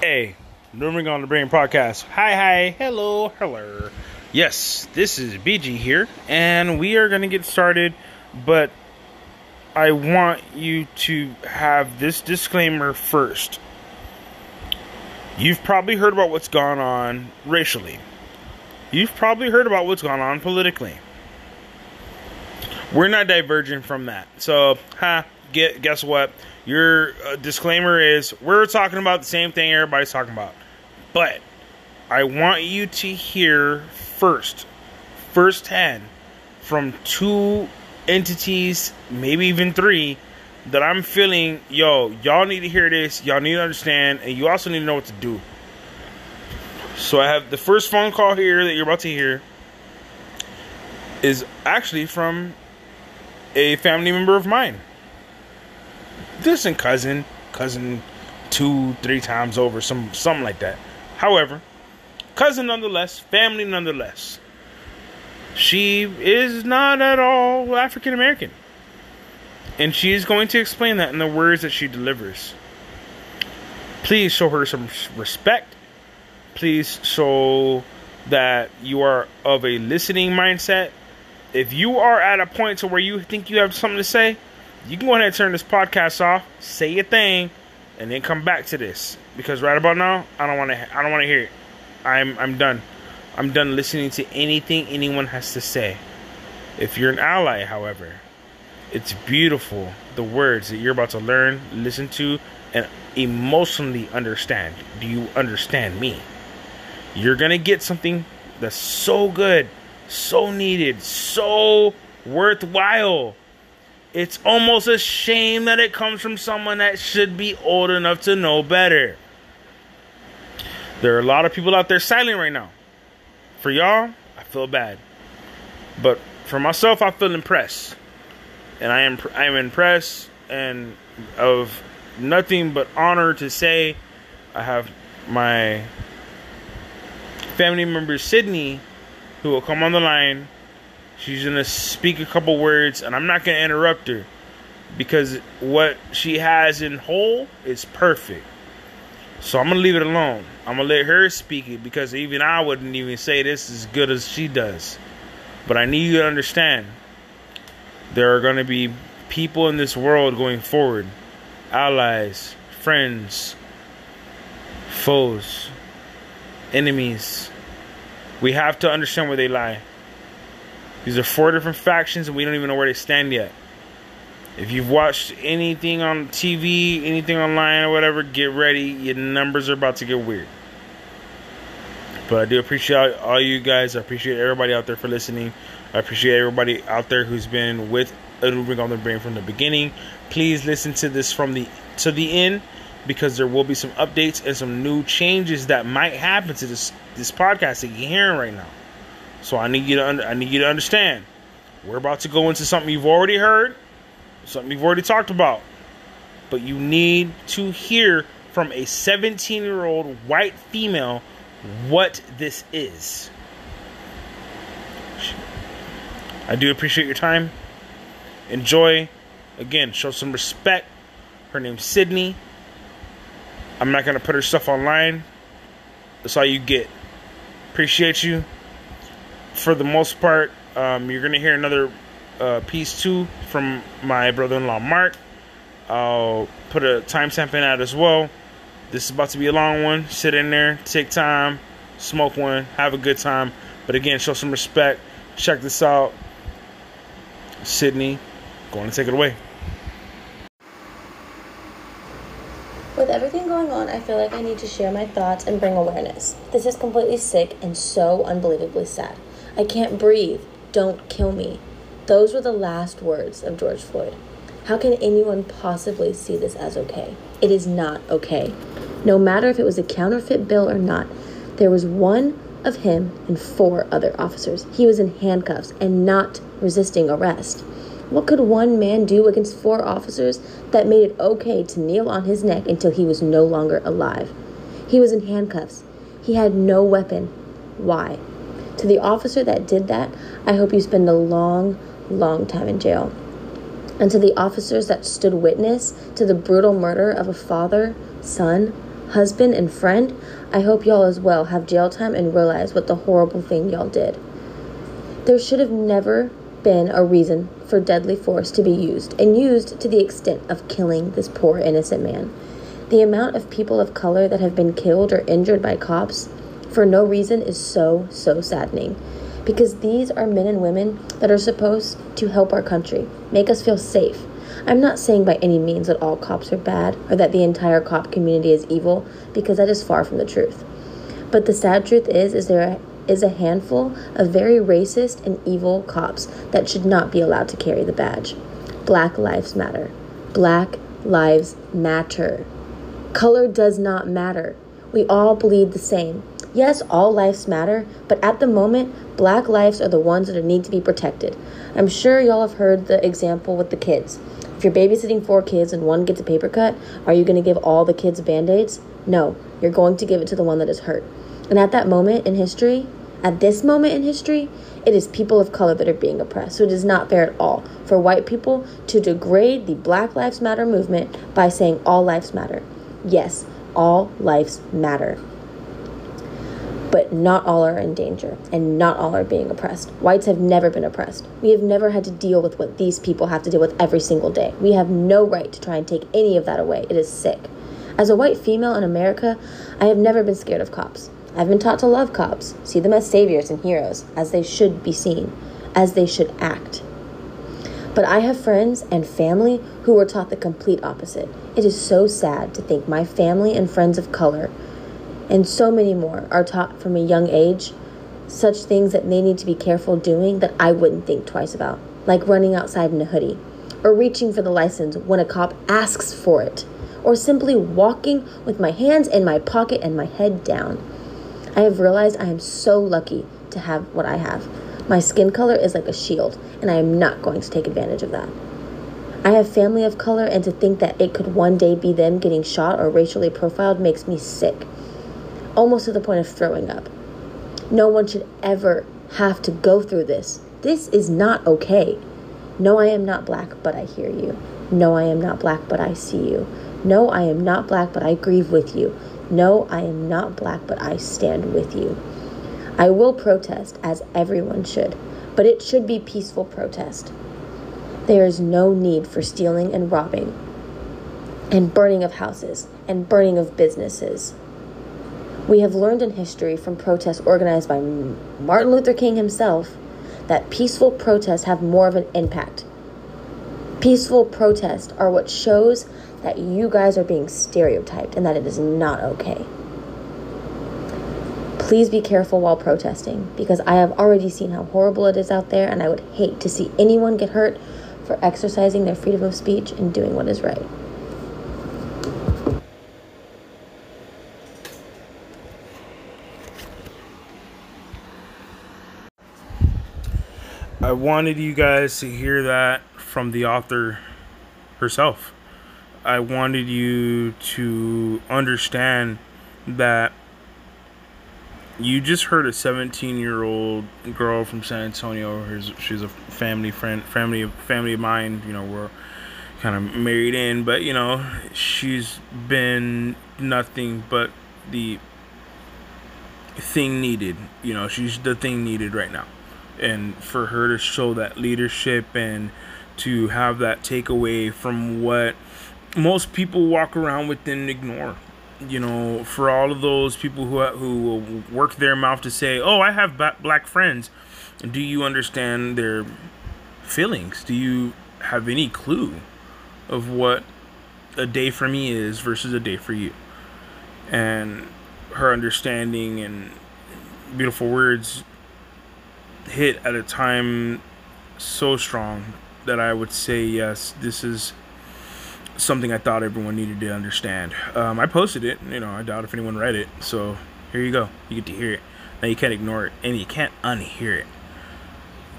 Hey, Moving on the Brain podcast. Hi, hi, hello, hello. Yes, this is BG here, and we are going to get started, but I want you to have this disclaimer first. You've probably heard about what's gone on racially. You've probably heard about what's gone on politically. We're not diverging from that. So, ha, get guess what? Your uh, disclaimer is we're talking about the same thing everybody's talking about. But I want you to hear first, firsthand, from two entities, maybe even three, that I'm feeling, yo, y'all need to hear this, y'all need to understand, and you also need to know what to do. So I have the first phone call here that you're about to hear is actually from a family member of mine. Distant cousin, cousin two, three times over, some something like that. However, cousin nonetheless, family nonetheless. She is not at all African American. And she is going to explain that in the words that she delivers. Please show her some respect. Please show that you are of a listening mindset. If you are at a point to where you think you have something to say, you can go ahead and turn this podcast off, say your thing, and then come back to this. Because right about now, I don't want to. I don't want to hear it. I'm I'm done. I'm done listening to anything anyone has to say. If you're an ally, however, it's beautiful the words that you're about to learn, listen to, and emotionally understand. Do you understand me? You're gonna get something that's so good, so needed, so worthwhile. It's almost a shame that it comes from someone that should be old enough to know better. There are a lot of people out there silent right now. For y'all, I feel bad. But for myself, I feel impressed. And I am I am impressed and of nothing but honor to say I have my family member Sydney who will come on the line. She's going to speak a couple words and I'm not going to interrupt her because what she has in whole is perfect. So I'm gonna leave it alone. I'm gonna let her speak it because even I wouldn't even say this as good as she does. But I need you to understand there are gonna be people in this world going forward allies, friends, foes, enemies. We have to understand where they lie. These are four different factions and we don't even know where they stand yet. If you've watched anything on TV, anything online or whatever, get ready. Your numbers are about to get weird. But I do appreciate all you guys. I appreciate everybody out there for listening. I appreciate everybody out there who's been with Moving on the Brain from the beginning. Please listen to this from the to the end because there will be some updates and some new changes that might happen to this this podcast that you're hearing right now. So I need you to under, I need you to understand. We're about to go into something you've already heard something you've already talked about. But you need to hear from a 17 year old white female what this is. I do appreciate your time. Enjoy. Again, show some respect. Her name's Sydney. I'm not going to put her stuff online. That's all you get. Appreciate you. For the most part, um, you're going to hear another uh, piece too from my brother-in-law Mark. I'll put a timestamp in that as well. This is about to be a long one. Sit in there, take time, smoke one, have a good time. But again, show some respect. Check this out. Sydney, going to take it away. With everything going on, I feel like I need to share my thoughts and bring awareness. This is completely sick and so unbelievably sad. I can't breathe. Don't kill me. Those were the last words of George Floyd. How can anyone possibly see this as okay? It is not okay. No matter if it was a counterfeit bill or not, there was one of him and four other officers. He was in handcuffs and not resisting arrest. What could one man do against four officers that made it okay to kneel on his neck until he was no longer alive? He was in handcuffs. He had no weapon. Why? To the officer that did that, I hope you spend a long, long time in jail. And to the officers that stood witness to the brutal murder of a father, son, husband, and friend, I hope y'all as well have jail time and realize what the horrible thing y'all did. There should have never been a reason for deadly force to be used, and used to the extent of killing this poor innocent man. The amount of people of color that have been killed or injured by cops for no reason is so, so saddening. Because these are men and women that are supposed to help our country, make us feel safe. I'm not saying by any means that all cops are bad or that the entire cop community is evil, because that is far from the truth. But the sad truth is, is there is a handful of very racist and evil cops that should not be allowed to carry the badge. Black Lives Matter. Black Lives Matter. Color does not matter. We all bleed the same. Yes, all lives matter, but at the moment, black lives are the ones that need to be protected. I'm sure y'all have heard the example with the kids. If you're babysitting four kids and one gets a paper cut, are you going to give all the kids band aids? No, you're going to give it to the one that is hurt. And at that moment in history, at this moment in history, it is people of color that are being oppressed. So it is not fair at all for white people to degrade the Black Lives Matter movement by saying all lives matter. Yes, all lives matter. But not all are in danger, and not all are being oppressed. Whites have never been oppressed. We have never had to deal with what these people have to deal with every single day. We have no right to try and take any of that away. It is sick. As a white female in America, I have never been scared of cops. I've been taught to love cops, see them as saviors and heroes, as they should be seen, as they should act. But I have friends and family who were taught the complete opposite. It is so sad to think my family and friends of color and so many more are taught from a young age such things that they need to be careful doing that I wouldn't think twice about, like running outside in a hoodie, or reaching for the license when a cop asks for it, or simply walking with my hands in my pocket and my head down. I have realized I am so lucky to have what I have. My skin color is like a shield, and I am not going to take advantage of that. I have family of color, and to think that it could one day be them getting shot or racially profiled makes me sick, almost to the point of throwing up. No one should ever have to go through this. This is not okay. No, I am not black, but I hear you. No, I am not black, but I see you. No, I am not black, but I grieve with you. No, I am not black, but I stand with you. I will protest as everyone should, but it should be peaceful protest. There is no need for stealing and robbing, and burning of houses, and burning of businesses. We have learned in history from protests organized by Martin Luther King himself that peaceful protests have more of an impact. Peaceful protests are what shows that you guys are being stereotyped and that it is not okay. Please be careful while protesting because I have already seen how horrible it is out there, and I would hate to see anyone get hurt for exercising their freedom of speech and doing what is right. I wanted you guys to hear that from the author herself. I wanted you to understand that you just heard a 17 year old girl from San Antonio. She's a family friend, family family of mine. You know, we're kind of married in, but you know, she's been nothing but the thing needed. You know, she's the thing needed right now, and for her to show that leadership and to have that takeaway from what most people walk around with and ignore. You know, for all of those people who who work their mouth to say, "Oh, I have black friends," do you understand their feelings? Do you have any clue of what a day for me is versus a day for you? And her understanding and beautiful words hit at a time so strong that I would say yes, this is something I thought everyone needed to understand. Um, I posted it. You know, I doubt if anyone read it. So here you go. You get to hear it. Now you can't ignore it, and you can't unhear it.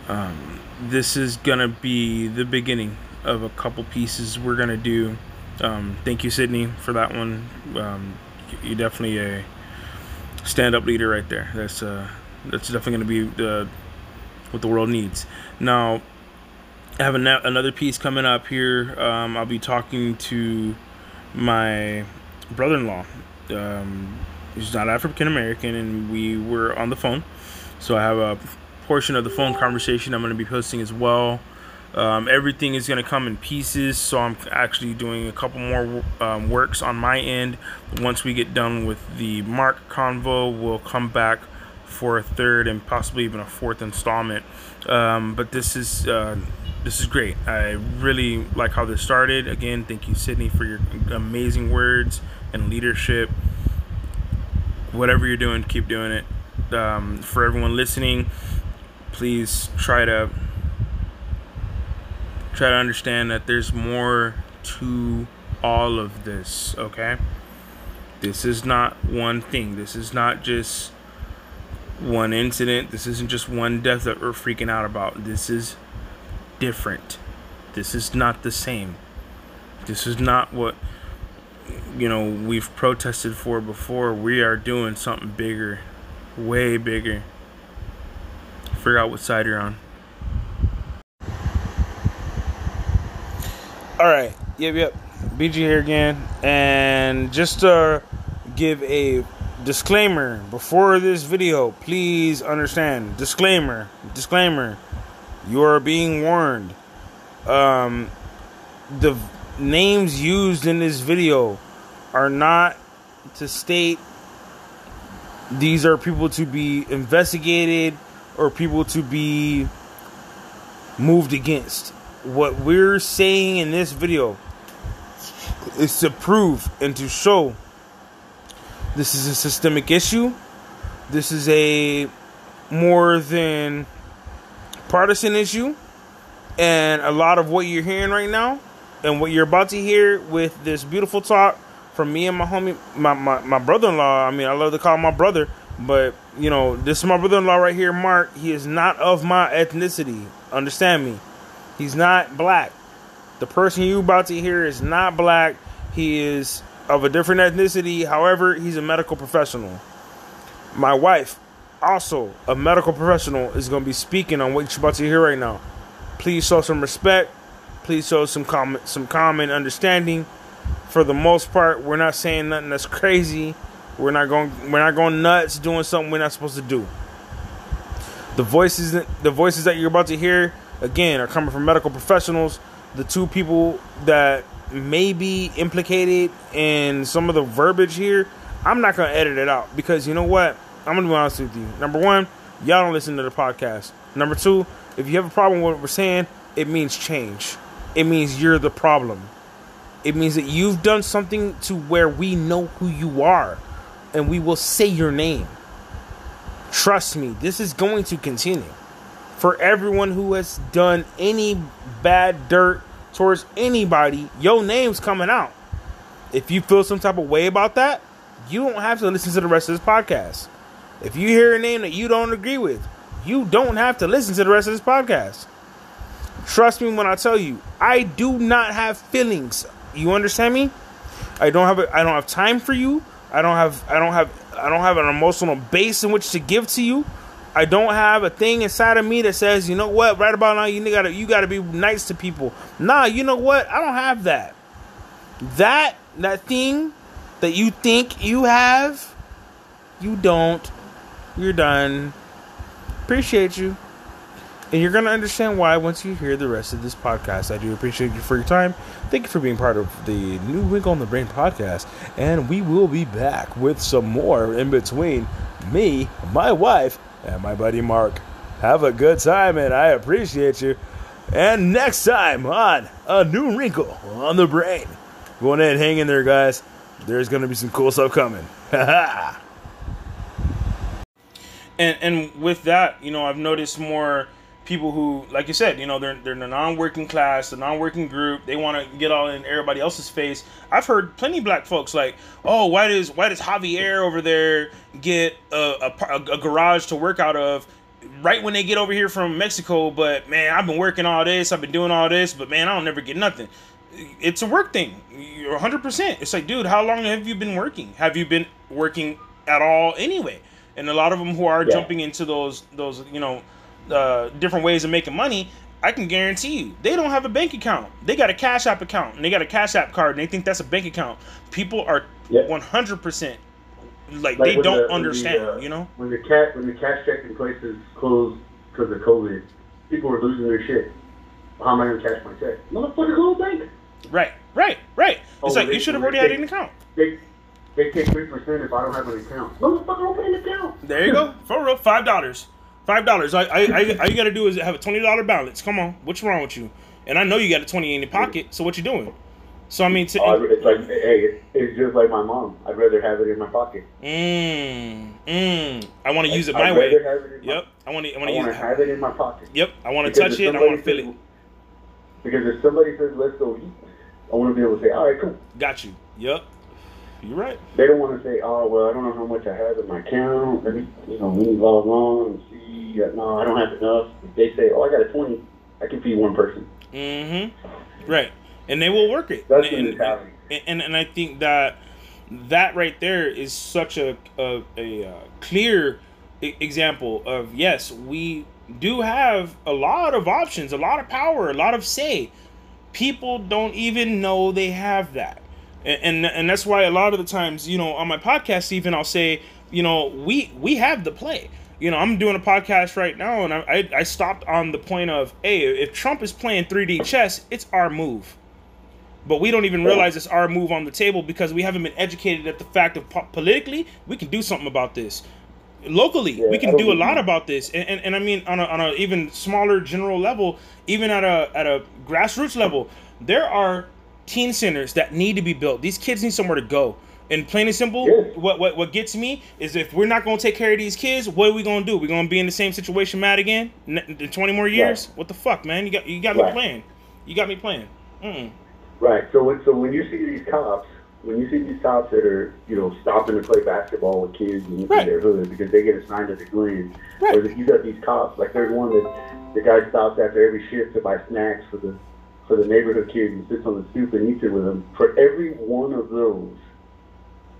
Um, this is gonna be the beginning of a couple pieces we're gonna do. Um, thank you, Sydney, for that one. Um, you're definitely a stand-up leader right there. That's uh, that's definitely gonna be the what the world needs. Now, I have another piece coming up here. Um, I'll be talking to my brother-in-law, Um, he's not African American, and we were on the phone. So I have a portion of the phone conversation I'm going to be posting as well. Um, everything is going to come in pieces, so I'm actually doing a couple more um, works on my end. Once we get done with the Mark convo, we'll come back for a third and possibly even a fourth installment. Um, but this is uh, this is great. I really like how this started. Again, thank you, Sydney, for your amazing words and leadership. Whatever you're doing, keep doing it. Um, for everyone listening, please try to try to understand that there's more to all of this, okay? This is not one thing. This is not just one incident. This isn't just one death that we're freaking out about. This is different. This is not the same. This is not what you know we've protested for before. We are doing something bigger, way bigger. Figure out what side you're on. All right. Yep, yep. BG here again. And just to give a disclaimer before this video, please understand. Disclaimer. Disclaimer. You are being warned. Um, the names used in this video are not to state these are people to be investigated or people to be moved against what we're saying in this video is to prove and to show this is a systemic issue. This is a more than partisan issue. And a lot of what you're hearing right now and what you're about to hear with this beautiful talk from me and my homie, my, my, my brother in law. I mean, I love to call him my brother, but you know, this is my brother in law right here, Mark. He is not of my ethnicity. Understand me. He's not black. The person you're about to hear is not black. He is of a different ethnicity. However, he's a medical professional. My wife, also a medical professional, is going to be speaking on what you're about to hear right now. Please show some respect. Please show some common, some common understanding. For the most part, we're not saying nothing that's crazy. We're not going. We're not going nuts doing something we're not supposed to do. The voices, the voices that you're about to hear again, are coming from medical professionals. The two people that may be implicated in some of the verbiage here, I'm not to edit it out because you know what? I'm to be honest with you. Number one, y'all don't listen to the podcast. Number two, if you have a problem with what we're saying, it means change. It means you're the problem. It means that you've done something to where we know who you are and we will say your name. Trust me, this is going to continue for everyone who has done any bad dirt towards anybody, your name's coming out. If you feel some type of way about that, you don't have to listen to the rest of this podcast. If you hear a name that you don't agree with, you don't have to listen to the rest of this podcast. Trust me when I tell you, I do not have feelings. You understand me? I don't have a, I don't have time for you. I don't have I don't have I don't have an emotional base in which to give to you. I don't have a thing inside of me that says, you know what, right about now you gotta you gotta be nice to people. Nah, you know what? I don't have that. That that thing that you think you have, you don't. You're done. Appreciate you. And you're gonna understand why once you hear the rest of this podcast. I do appreciate you for your time. Thank you for being part of the new Wrinkle on the Brain podcast. And we will be back with some more in between me, my wife, and my buddy Mark. Have a good time, and I appreciate you. And next time on A New Wrinkle on the Brain. Go ahead and hang in there, guys. There's going to be some cool stuff coming. and, and with that, you know, I've noticed more people who, like you said, you know, they're they're the non-working class, the non-working group. They want to get all in everybody else's face. I've heard plenty of black folks like, "Oh, why does why does Javier over there get a, a, a garage to work out of?" Right when they get over here from Mexico, but man, I've been working all this, I've been doing all this, but man, I don't never get nothing. It's a work thing. You're 100%. It's like, dude, how long have you been working? Have you been working at all anyway? And a lot of them who are yeah. jumping into those those, you know, uh, different ways of making money, I can guarantee you, they don't have a bank account. They got a Cash App account, and they got a Cash App card, and they think that's a bank account. People are one hundred percent like, Like they don't the- when the, understand. uh, you know? When the cat when the cash checking places closed because of COVID, people were losing their shit. How am I gonna cash my check? Motherfucker, go to the bank. Right, right, right. It's Oh, like they- you should have already had an account. They they take three percent if I don't have an account. Motherfucker, open an account. There you go. For real, five dollars. Five dollars. I, I, I, all you gotta do is have a twenty dollar balance. Come on, what's wrong with you? And I know you got a twenty in your pocket. So what you doing? So I mean, to, Oh, it's like hey, it- it's just like my mom. I'd rather have it in my pocket. mm, mm, I want to use it I'd my way. rather have it in my- Yep. I want to. I want to use it. have it in my pocket. Yep. I want to touch it. I want to feel it. Because if somebody says let's go eat, I want to be able to say, all right, cool. Got you. Yep. You're right. They don't want to say, oh well, I don't know how much I have in my account. Let me, you know, let me log on No, I don't have enough. If they say, oh, I got a twenty, I can feed one person. Mm-hmm. Right. And they will work it. That's and, the and, mentality. and and I think that that right there is such a a, a, uh clear example of yes, we do have a lot of options, a lot of power, a lot of say. People don't even know they have that. And, and and that's why a lot of the times, you know, on my podcast, even I'll say, you know, we we have the play. You know, I'm doing a podcast right now, and I I, I stopped on the point of, hey, if Trump is playing 3D chess, it's our move. But we don't even realize it's our move on the table because we haven't been educated at the fact of po- politically we can do something about this. Locally, Yeah, we can don't a lot about this, and, and, and I mean on a, on a even smaller general level, even at a at a grassroots level, there are teen centers that need to be built. These kids need somewhere to go. And plain and simple, Yeah. what, what what gets me is if we're not going to take care of these kids, what are we going to do? We're going to be in the same situation, mad again, in twenty more years. What the fuck, man? You got you got me playing. You got me playing. Mm. Right. So when so when you see these cops, when you see these cops that are you know stopping to play basketball with kids in, Right. their hood because they get assigned to the Glen, Right. or you got these cops like there's one that the guy stops after every shift to buy snacks for the for the neighborhood kids and sits on the stoop and eats it with them. For every one of those,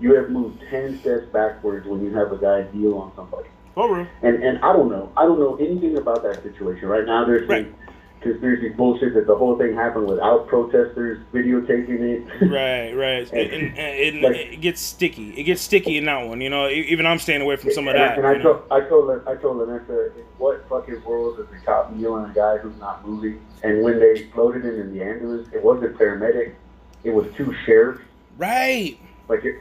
you have moved ten steps backwards when you have a guy deal on somebody. Real. And and I don't know. I don't know anything about that situation. Right now there's Right. some conspiracy bullshit that the whole thing happened without protesters videotaping it. Right, right. And, and, and it, Like- it gets sticky. It gets sticky in that one. You know, even I'm staying away from some of that. I, and I told I told I told Vanessa, in what fucking world is the cop kneeling a guy who's not moving? And when they floated him in the ambulance, it wasn't paramedic. It was two sheriffs. Right. Like it,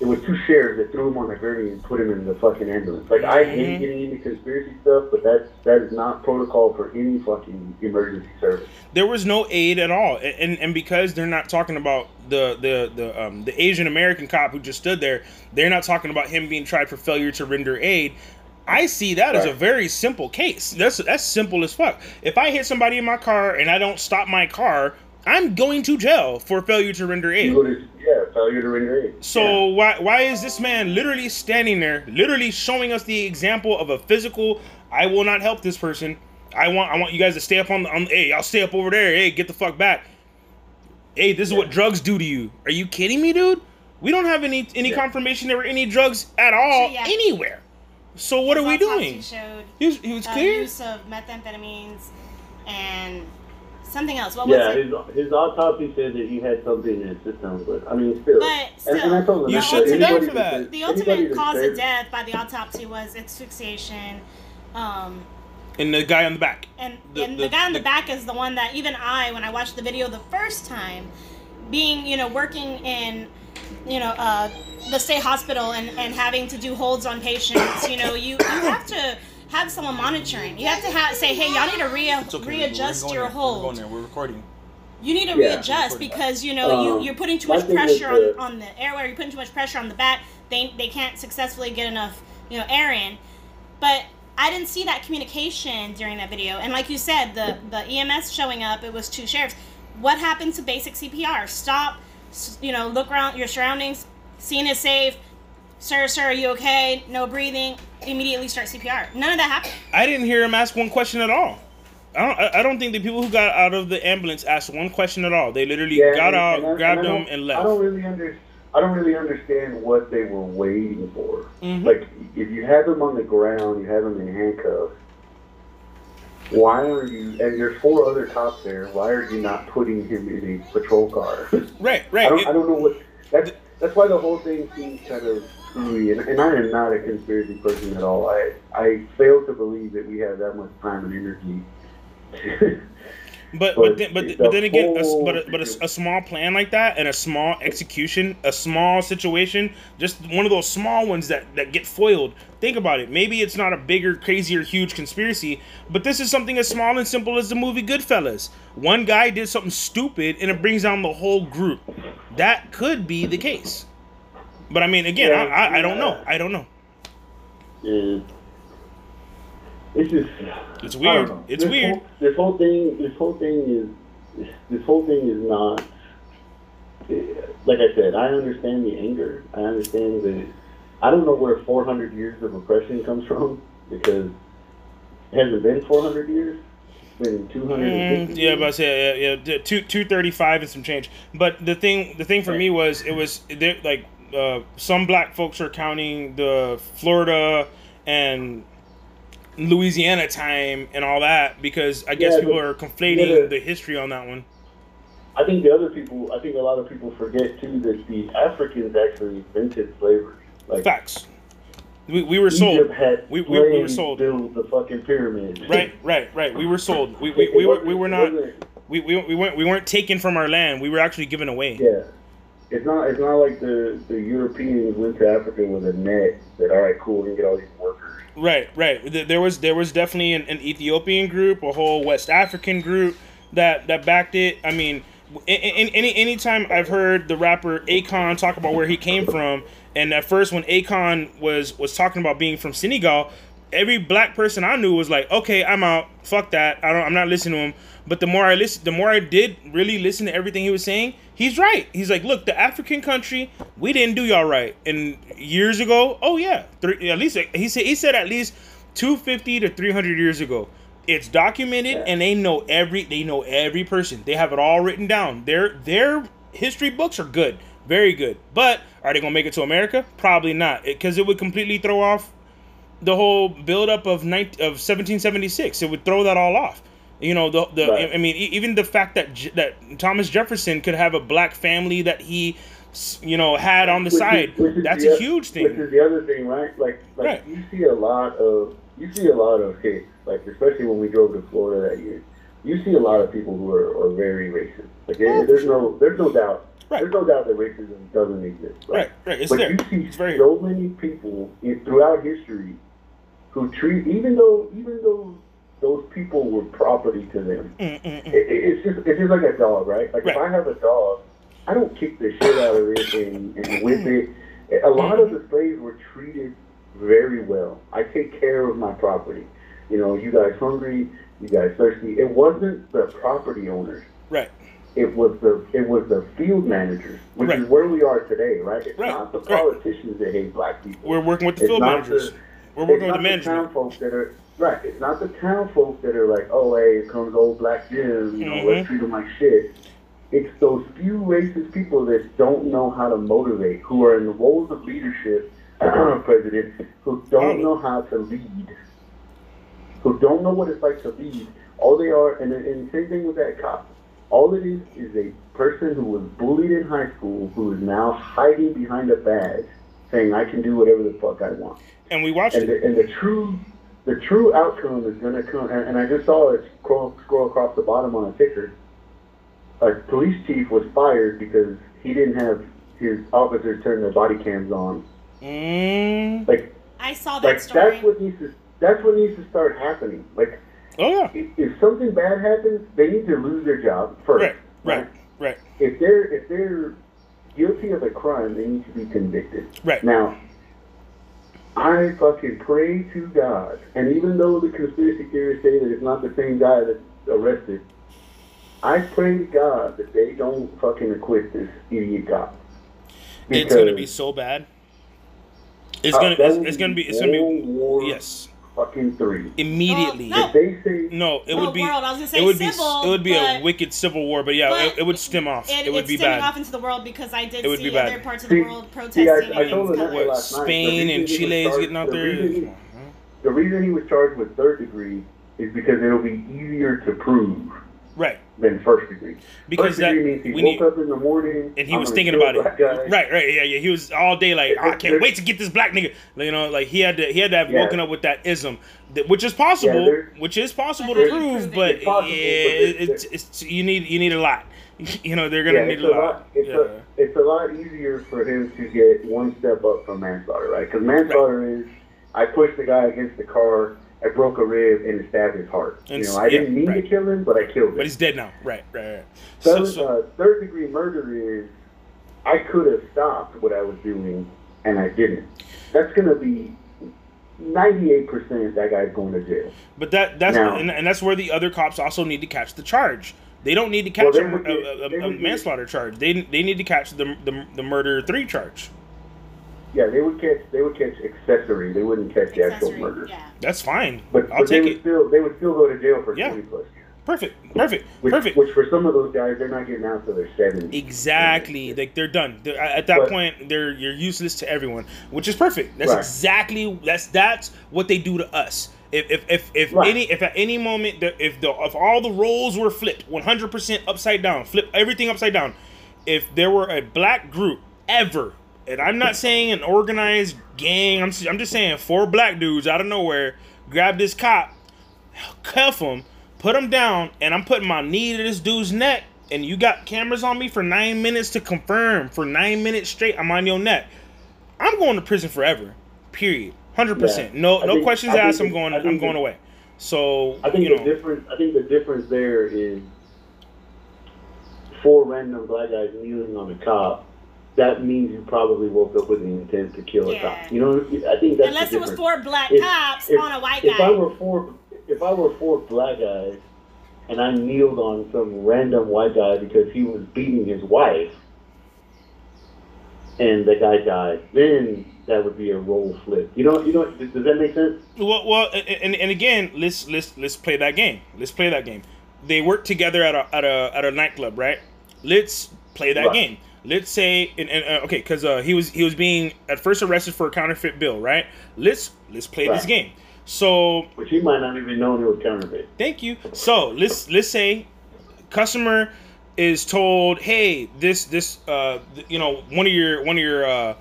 it was two sheriffs that threw him on the gurney and put him in the fucking ambulance. Like I hate getting into conspiracy stuff, but that's that is not protocol for any fucking emergency service. There was no aid at all, and and because they're not talking about the the the um the Asian American cop who just stood there, they're not talking about him being tried for failure to render aid. I see that as a very simple case. That's that's simple as fuck. If I hit somebody in my car and I don't stop my car, I'm going to jail for failure to render aid. To yeah, failure to render aid. So why why is this man literally standing there, literally showing us the example of a physical? I will not help this person. I want I want you guys to stay up on the on. Hey, I'll stay up over there. Hey, get the fuck back. Hey, this is what drugs do to you. Are you kidding me, dude? We don't have any any Yeah. confirmation there were any drugs at all So, yeah. anywhere. So what are we doing? Showed He was, he was clear. use of methamphetamines and something else. What Yeah, was it? his, his autopsy said that he had something in his system, but I mean, still. But and, and I told him You should but sit for that that. the ultimate cause of death by the autopsy was asphyxiation. Um, and the guy on the back. and The- and the, the- guy on the, the- back is the one that even I, when I watched the video the first time, being you know working in you know uh, the state hospital and and having to do holds on patients, you know you you have to have someone monitoring. You have to have say, hey, y'all need to re- readjust your hold. We're recording. You need to Yeah. readjust because you know you Um, you're putting too much pressure that- on, on the airway. You're putting too much pressure on the back. They they can't successfully get enough you know air in. But I didn't see that communication during that video. And like you said, the the EMS showing up, it was two sheriffs. What happened to basic CPR? Stop. You know, look around your surroundings. Scene is safe. Sir, sir, are you okay? No breathing. Immediately start CPR. None of that happened. I didn't hear him ask one question at all. I don't. I- I don't think the people who got out of the ambulance asked one question at all. They literally Yeah, got and- out, and I- grabbed and I him, don't- and I left. don't really under, I don't really understand what they were waiting for. Mhm. Like, if you have them on the ground, you have them in handcuffs. why are you? And there's four other cops there. Why are you not putting him in a patrol car? Right, I right. don't, It- I don't know what. That's that's why the whole thing seems kind of And, and I am not a conspiracy person at all. I I fail to believe that we have that much time and energy. But But but then, but, but then again, a, but a, but a, a small plan like that and a small execution, a small situation, just one of those small ones that that get foiled. Think about it. Maybe it's not a bigger, crazier, huge conspiracy, but this is something as small and simple as the movie Goodfellas. One guy did something stupid and it brings down the whole group. That could be the case. But I mean, again, Yeah, I, I I don't know. I don't know. is it's just It's weird. It's This weird. Whole, this whole thing, this whole thing is, this whole thing is not. Like I said, I understand the anger. I understand the. I don't know where 400 years of oppression comes from because has it been 400 years? Been 250. Mm, yeah, but I say yeah, yeah, two two thirty five and some change. But the thing, the thing for me was it was there, like uh, some black folks are counting the Florida and Louisiana time and all that because I guess Yeah, people are conflating yeah, the- the history on that one. I think the other people, I think a lot of people forget too that the Africans actually invented slavery. Like Facts. We, we were sold. We- we- we were sold. build the fucking pyramids. Right, right, right. We were sold. We, It- we, we, were, we were not. We, we, we weren't we weren't taken from our land. We were actually given away. Yeah. It's not. It's not like the the Europeans went to Africa with a net. Said, "All right, cool, we can get all these workers." Right, right. There was there was definitely an, an Ethiopian group, a whole West African group that that backed it. I mean, any anytime I've heard the rapper Akon talk about where he came from, and at first when Akon was was talking about being from Senegal, every black person I knew was like, okay, I'm out. Fuck that. I don't. I'm not listening to him. But the more I listen, the more I did really listen to everything he was saying. He's right. He's like, look, the African country, we didn't do y'all right. And years ago, oh yeah, three, at least he said he said at least 250 to 300 years ago. It's documented, and they know every they know every person. They have it all written down. Their their history books are good, very good. But are they gonna make it to America? Probably not, because it would completely throw off the whole buildup of 19, of 1776. It would throw that all off. You know, the the Right. I mean, even the fact that J- that Thomas Jefferson could have a black family that he, you know, had on the Which side. which is That's the a huge thing. Which is the other thing, right? Like, like Right. you see a lot of you see a lot of hits. Like, especially when we drove to Florida that year, you see a lot of people who are, are very racist. Like, Oh, there's no there's no doubt. Right. There's no doubt that racism doesn't exist. Right, right. It's but there. you see It's very so many people in, throughout history who treat even though even though those people were property to them. Mm, mm, It, mm. it- it's just it's just like a dog, right? Like Right. if I have a dog, I don't kick the shit out of it and, and whip it. A lot of the slaves were treated very well. I take care of my property. You know, you guys hungry, you guys thirsty. It wasn't the property owners. Right. It was the it was the field managers, which Right. is where we are today, right? It's Right, not the right. politicians that hate black people. We're working with the It's field managers. the- We're it's working with not the management. town folks that are right. It's not the town folks that are like, oh, hey, here comes old black Jim. You know, Mhm. let's treat him like shit. It's those few racist people that don't know how to motivate, who are in the roles of leadership, president, who don't know how to lead, who don't know what it's like to lead. All they are, and, and same thing with that cop. All it is is a person who was bullied in high school who is now hiding behind a badge, saying, "I can do whatever the fuck I want." And we watched and it. the, and the true the true outcome is going to come. And, and I just saw it scroll scroll across the bottom on a ticker. A police chief was fired because he didn't have his officers turn their body cams on. Mm. Like I saw that like story. that's what needs to that's what needs to start happening. Like Oh yeah. if, if something bad happens, they need to lose their job first. Right. Right. Right. If they're if they're guilty of a crime, they need to be convicted. Right. Now, I fucking pray to God, and even though the conspiracy theorists say that it's not the same guy that's arrested, I pray to God that they don't fucking acquit this idiot cop. It's gonna be so bad. It's uh, gonna. that It's, it's gonna be. It's gonna be. War Yes. Fucking three. Immediately. Oh, well, If they say No, it Well, would be. world, I was gonna say it would civil, be. It would be a wicked civil war, but yeah, but it, it would stem off. It, It, would it's be bad. off into the world because I did It would see be bad. other parts of See- the world see, protesting I, I told color. Annette What last night. Spain reason and Chile is getting out the there. reason he- Come on, huh? the reason he was charged with third degree is because it'll be easier to prove Right. than first degree. Because first degree that- means he we woke need- up in the morning And he I'm was thinking about it. Right, right, yeah, yeah. He was all day like, I can't wait to get this black nigga. You know, like he had to, he had to have Yeah. woken up with that ism, that, which is possible, there- which is possible to how do you prove, but possible, yeah, but it- it's, it's you need you need a lot. You know, they're gonna Yeah, need it's a lot. It's, Yeah. a, it's a lot easier for him to get one step up from manslaughter, right? Because manslaughter is I pushed the guy against the car, I broke a rib, and stabbed his heart. And you know, I didn't mean right. to kill him, but I killed him. But he's dead now. Right, right, right. So, Third, so, uh, third degree murder is I could have stopped what I was doing and I didn't. That's going to be 98% that guy's going to jail. but that that's Now- and, and that's where the other cops also need to catch the charge. They don't need to catch they a, a- a- a manslaughter charge. They they need to catch the the, the murder three charge. Yeah, they would catch they would catch accessory. They wouldn't catch the actual Accessory, murder. yeah. That's fine. But, I'll but they take would it. still they would still go to jail for Yeah. 20 plus years. Perfect, perfect, Which, perfect. which for some of those guys, they're not getting out till they're 70. Exactly. Like they're done. They're, at that But- point, they're you're useless to everyone, which is perfect. That's Right. exactly that's that's what they do to us. If if if, if Right. any if at any moment the, if the if all the roles were flipped 100% upside down, flip everything upside down. If there were a black group ever, and I'm not saying an organized gang, I'm I'm just saying four black dudes out of nowhere grab this cop, cuff him, put him down, and I'm putting my knee to this dude's neck, and you got cameras on me for nine minutes to confirm. For nine minutes straight, I'm on your neck. I'm going to prison forever. Period. Hundred percent. No, I no think- questions asked. I'm going. I'm going the- away. So I think you the difference. I think the difference there is four random black guys kneeling on a cop. That means you probably woke up with the intent to kill a cop. You know, I think that's Unless it was four black If- cops if- on a white if guy. I were four, if I were four black guys, and I kneeled on some random white guy because he was beating his wife, and the guy died, then that would be a role flip. You know, you know, does does that make sense? well, well, and, and again, let's let's let's play that game. Let's play that game. They work together at a at a at a nightclub, right? Let's play that Right. game. Let's say, and, and uh, okay, because uh, he was he was being at first arrested for a counterfeit bill, right? Let's let's play this game. So Which he might not even know it was counterfeit. Thank you. So let's let's say customer is told, hey, this this uh you know one of your one of your uh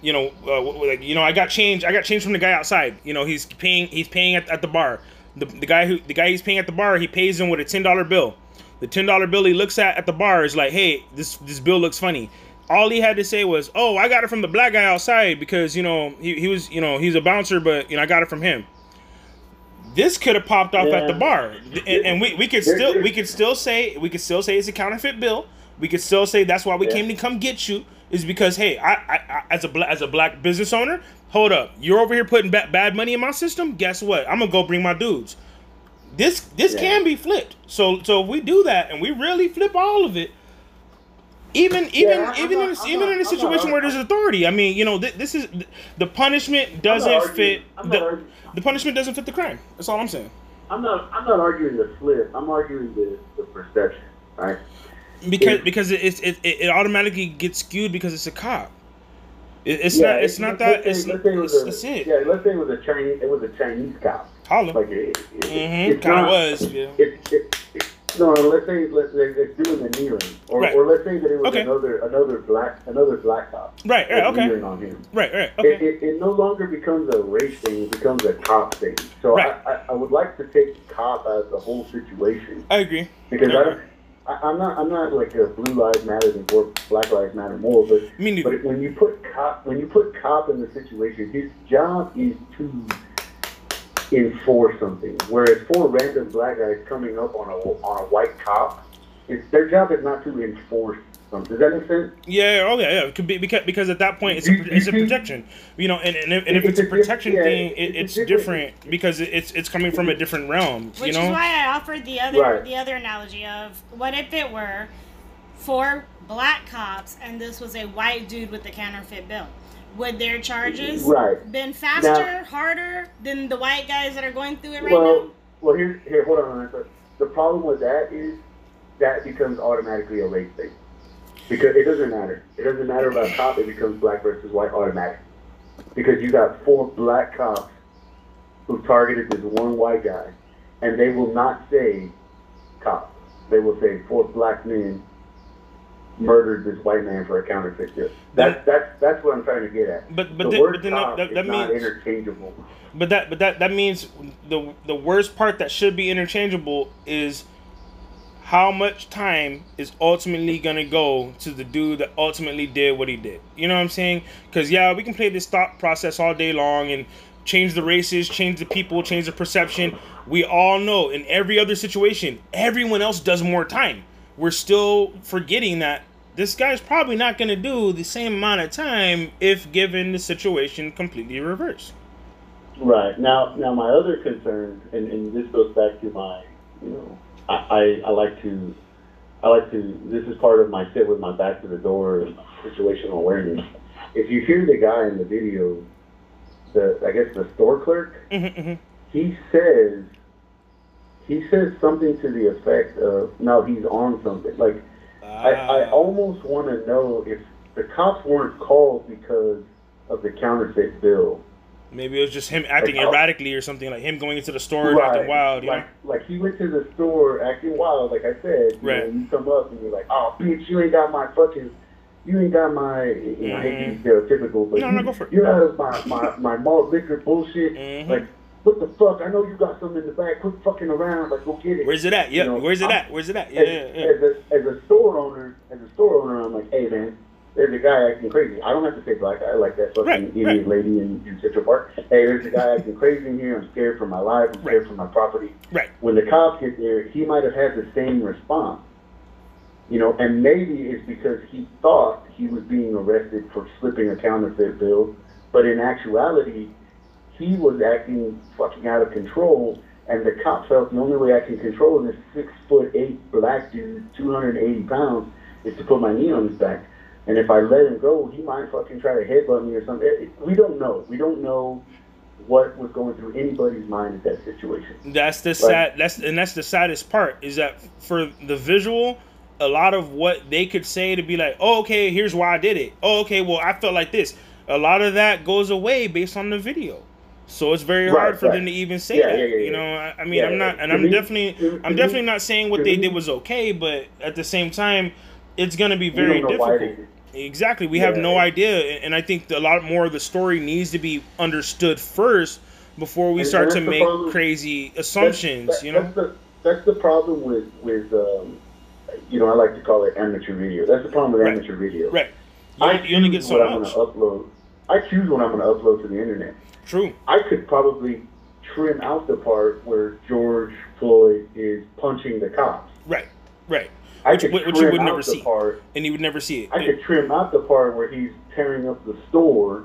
you know uh, like you know I got change I got change from the guy outside. You know he's paying he's paying at, at the bar. The, the guy who the guy he's paying at the bar he pays him with a ten dollar bill. The ten dollar bill he looks at at the bar is like, hey, this this bill looks funny. All he had to say was, "Oh, I got it from the black guy outside because you know he, he was you know he's a bouncer, but you know I got it from him." this could have popped off at the bar, and, and we, we could still we could still say we could still say it's a counterfeit bill. We could still say that's why we Yeah. came to come get you is because hey, I, I, I as a black as a black business owner, hold up, you're over here putting ba- bad money in my system. Guess what? I'm gonna go bring my dudes. This this Yeah. can be flipped. So so if we do that and we really flip all of it. Even even I'm even not- in a, even not- in a not situation where there's authority, I mean, you know, th- this is the punishment doesn't fit the, the punishment doesn't fit the crime. That's all I'm saying. I'm not. I'm not arguing the flip. I'm arguing the, the perception. Right. because If- because it, it, it it automatically gets skewed because it's a cop. It, it's Yeah, not it's not that it's, let's say it was a- that's it. Yeah, let's say it was a Chinese. It was a Chinese cop. Holla. Like it, it, Mm-hmm. it's Kind of was. Yeah. It, it, it, no, let's say let's it's doing the kneeling, or, Right. or let's say that it was Okay. another another black another black cop. Right. Right. Okay. kneeling on him. Right. Right. It, Okay. it, it no longer becomes a race thing; it becomes a cop thing. So Right. I, I, I would like to take cop as the whole situation I agree. because I don't. I, I'm not. I'm not like a blue lives matter or black lives matter more, but Me neither. but when you put cop when you put cop in the situation, his job is to enforce something. Whereas four random black guys coming up on a on a white cop, it's their job is not to enforce something. Does that make sense? Yeah. Oh yeah. Yeah. It could be because because at that point it's a, You- you it's a protection. You know, and, and, if, and if it's It's a a protection yeah, thing, it, it's it's different- different because it's it's coming from a different realm. Which you know. is why I offered the other Right. the other analogy of what if it were four black cops and this was a white dude with the counterfeit bill? Would their charges Right. been faster, harder than the white guys that are going through it right well, now? well, here, here, hold on. a minute. The problem with that is that becomes automatically a race thing because it doesn't matter. It doesn't matter about cop. It becomes black versus white automatic because you got four black cops who targeted this one white guy, and they will not say cops. They will say four black men murdered this white man for a counterfeit gift. That's that's that's what I'm trying to get at. But- but the word but then cop that- is that not means- interchangeable. But that but that that means the the worst part that should be interchangeable is how much time is ultimately gonna go to the dude that ultimately did what he did. You know what I'm saying? Because yeah, we can play this thought process all day long and change the races, change the people, change the perception. We all know in every other situation, everyone else does more time. We're still forgetting that this guy's probably not gonna do the same amount of time if given the situation completely reversed. Right now, now my other concern, and, and this goes back to my, you know, I, I, I like to, I like to. This is part of my sit with my back to the door and situational awareness. If you hear the guy in the video, the I guess the store clerk, Mhm, mhm. he says, he says something to the effect of, "No, he's on something." Like I, I Ah. almost want to know if the cops weren't called because of the counterfeit bill. Maybe it was just him acting Like, oh. erratically or something, like him going into the store and acting wild. You like, know? like he went to the store acting wild, like I said. You Right. Know, you come up and you're like, oh, bitch, you ain't got my fucking, you ain't got my, you know, I hate to stereotypical, but No, you, no, go for it. you're out of my, my, my malt liquor bullshit. Mhm. Like, what the fuck? I know you got something in the back. Quit fucking around. Like, go get it. Where's it at? Yeah, You know, where's it I'm- at? Where's it at? Yeah, as, yeah, yeah. as a as a store owner, as a store owner, I'm like, hey man, there's a guy acting crazy. I don't have to say black guy like that fucking Right, idiot right. lady in, in Central Park. Hey, there's a guy acting crazy in here. I'm scared for my life. I'm scared Right. for my property. Right. When the cops get there, he might have had the same response. You know, and maybe it's because he thought he was being arrested for slipping a counterfeit bill, but in actuality, he was acting fucking out of control, and the cop felt the only way I can control this six foot eight black dude, 280 pounds, is to put my knee on his back. And if I let him go, he might fucking try to headbutt me or something. It- it- We don't know. We don't know what was going through anybody's mind at that situation. That's the sad. That's and that's the saddest part is that for the visual, a lot of what they could say to be like, oh, okay, here's why I did it. Oh, okay, well, I felt like this. A lot of that goes away based on the video. So it's very Right, hard for right. them to even say Yeah, that. yeah, yeah, you know, I, I mean, I'm not, and I'm definitely, to- I'm definitely not saying what they did was okay, but at the same time, it's gonna be very don't know why difficult. Exactly. We have no idea, and I think a lot more of the story needs to be understood first before we And start to make problem. crazy That's- assumptions. that- you know. that's the that's the problem with with um, you know I like to call it amateur video. That's the problem with Right. amateur video. Right. You, I only- you only get choose so what I'm much. going to upload. I choose what I'm going to upload to the internet. True. I could probably trim out the part where George Floyd is punching the cops. Right. Right. I Which- could which you trim would out never the see. part. And you would never see it. I could trim out the part where he's tearing up the store,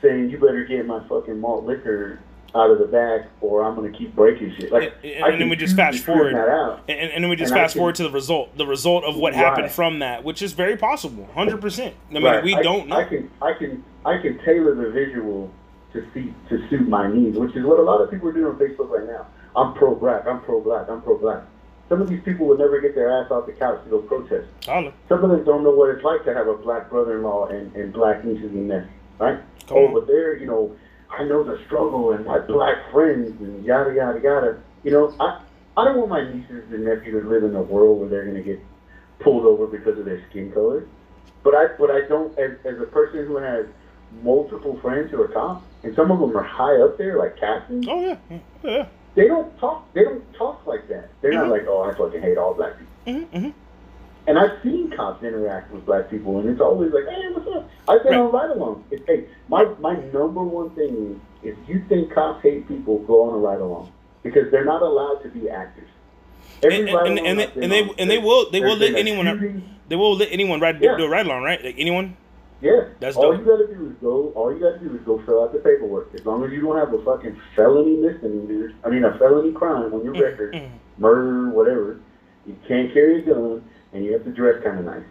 saying, "You better get my fucking malt liquor out of the back, or I'm going to keep breaking shit." Like, And- and I then we just fast forward. And, and, and then we just And fast can- forward to the result, the result of what happened from that, which is very possible, hundred percent. I mean, Right. we I, don't know. I can, I can, I can tailor the visual to see to suit my needs, which is what a lot of people are doing on Facebook right now. I'm pro black. I'm pro black. I'm pro black. Some of these people would never get their ass off the couch to go protest. Holla. Some of them don't know what it's like to have a black brother-in-law and, and black nieces and nephews, right? Come oh, on. but they're, you know, I know the struggle and my black friends and yada yada yada. You know, I I don't want my nieces and nephews to live in a world where they're gonna get pulled over because of their skin color. But I but I don't as as a person who has multiple friends who are cops, and some of them are high up there, like captains. Oh yeah, yeah. They don't talk. They don't talk like that. They're Mhm. not like, oh, I fucking hate all black people. Mm-hmm, mm-hmm. And I've seen cops interact with black people, and it's always like, "Hey, what's up?" I've been Right. on ride along. It's hey, my my number one thing is, if you think cops hate people, go on a ride along because they're not allowed to be actors. Every And, and, and, and, they, and they and they will they will let anyone they will let anyone ride Yeah. do a ride along right like anyone Yeah, That's all dope. you gotta do is go. All you gotta do is go fill out the paperwork. As long as you don't have a fucking felony misdemeanor, I mean a felony crime on your Mm, record, murder, whatever. You can't carry a gun, and you have to dress kind of nice.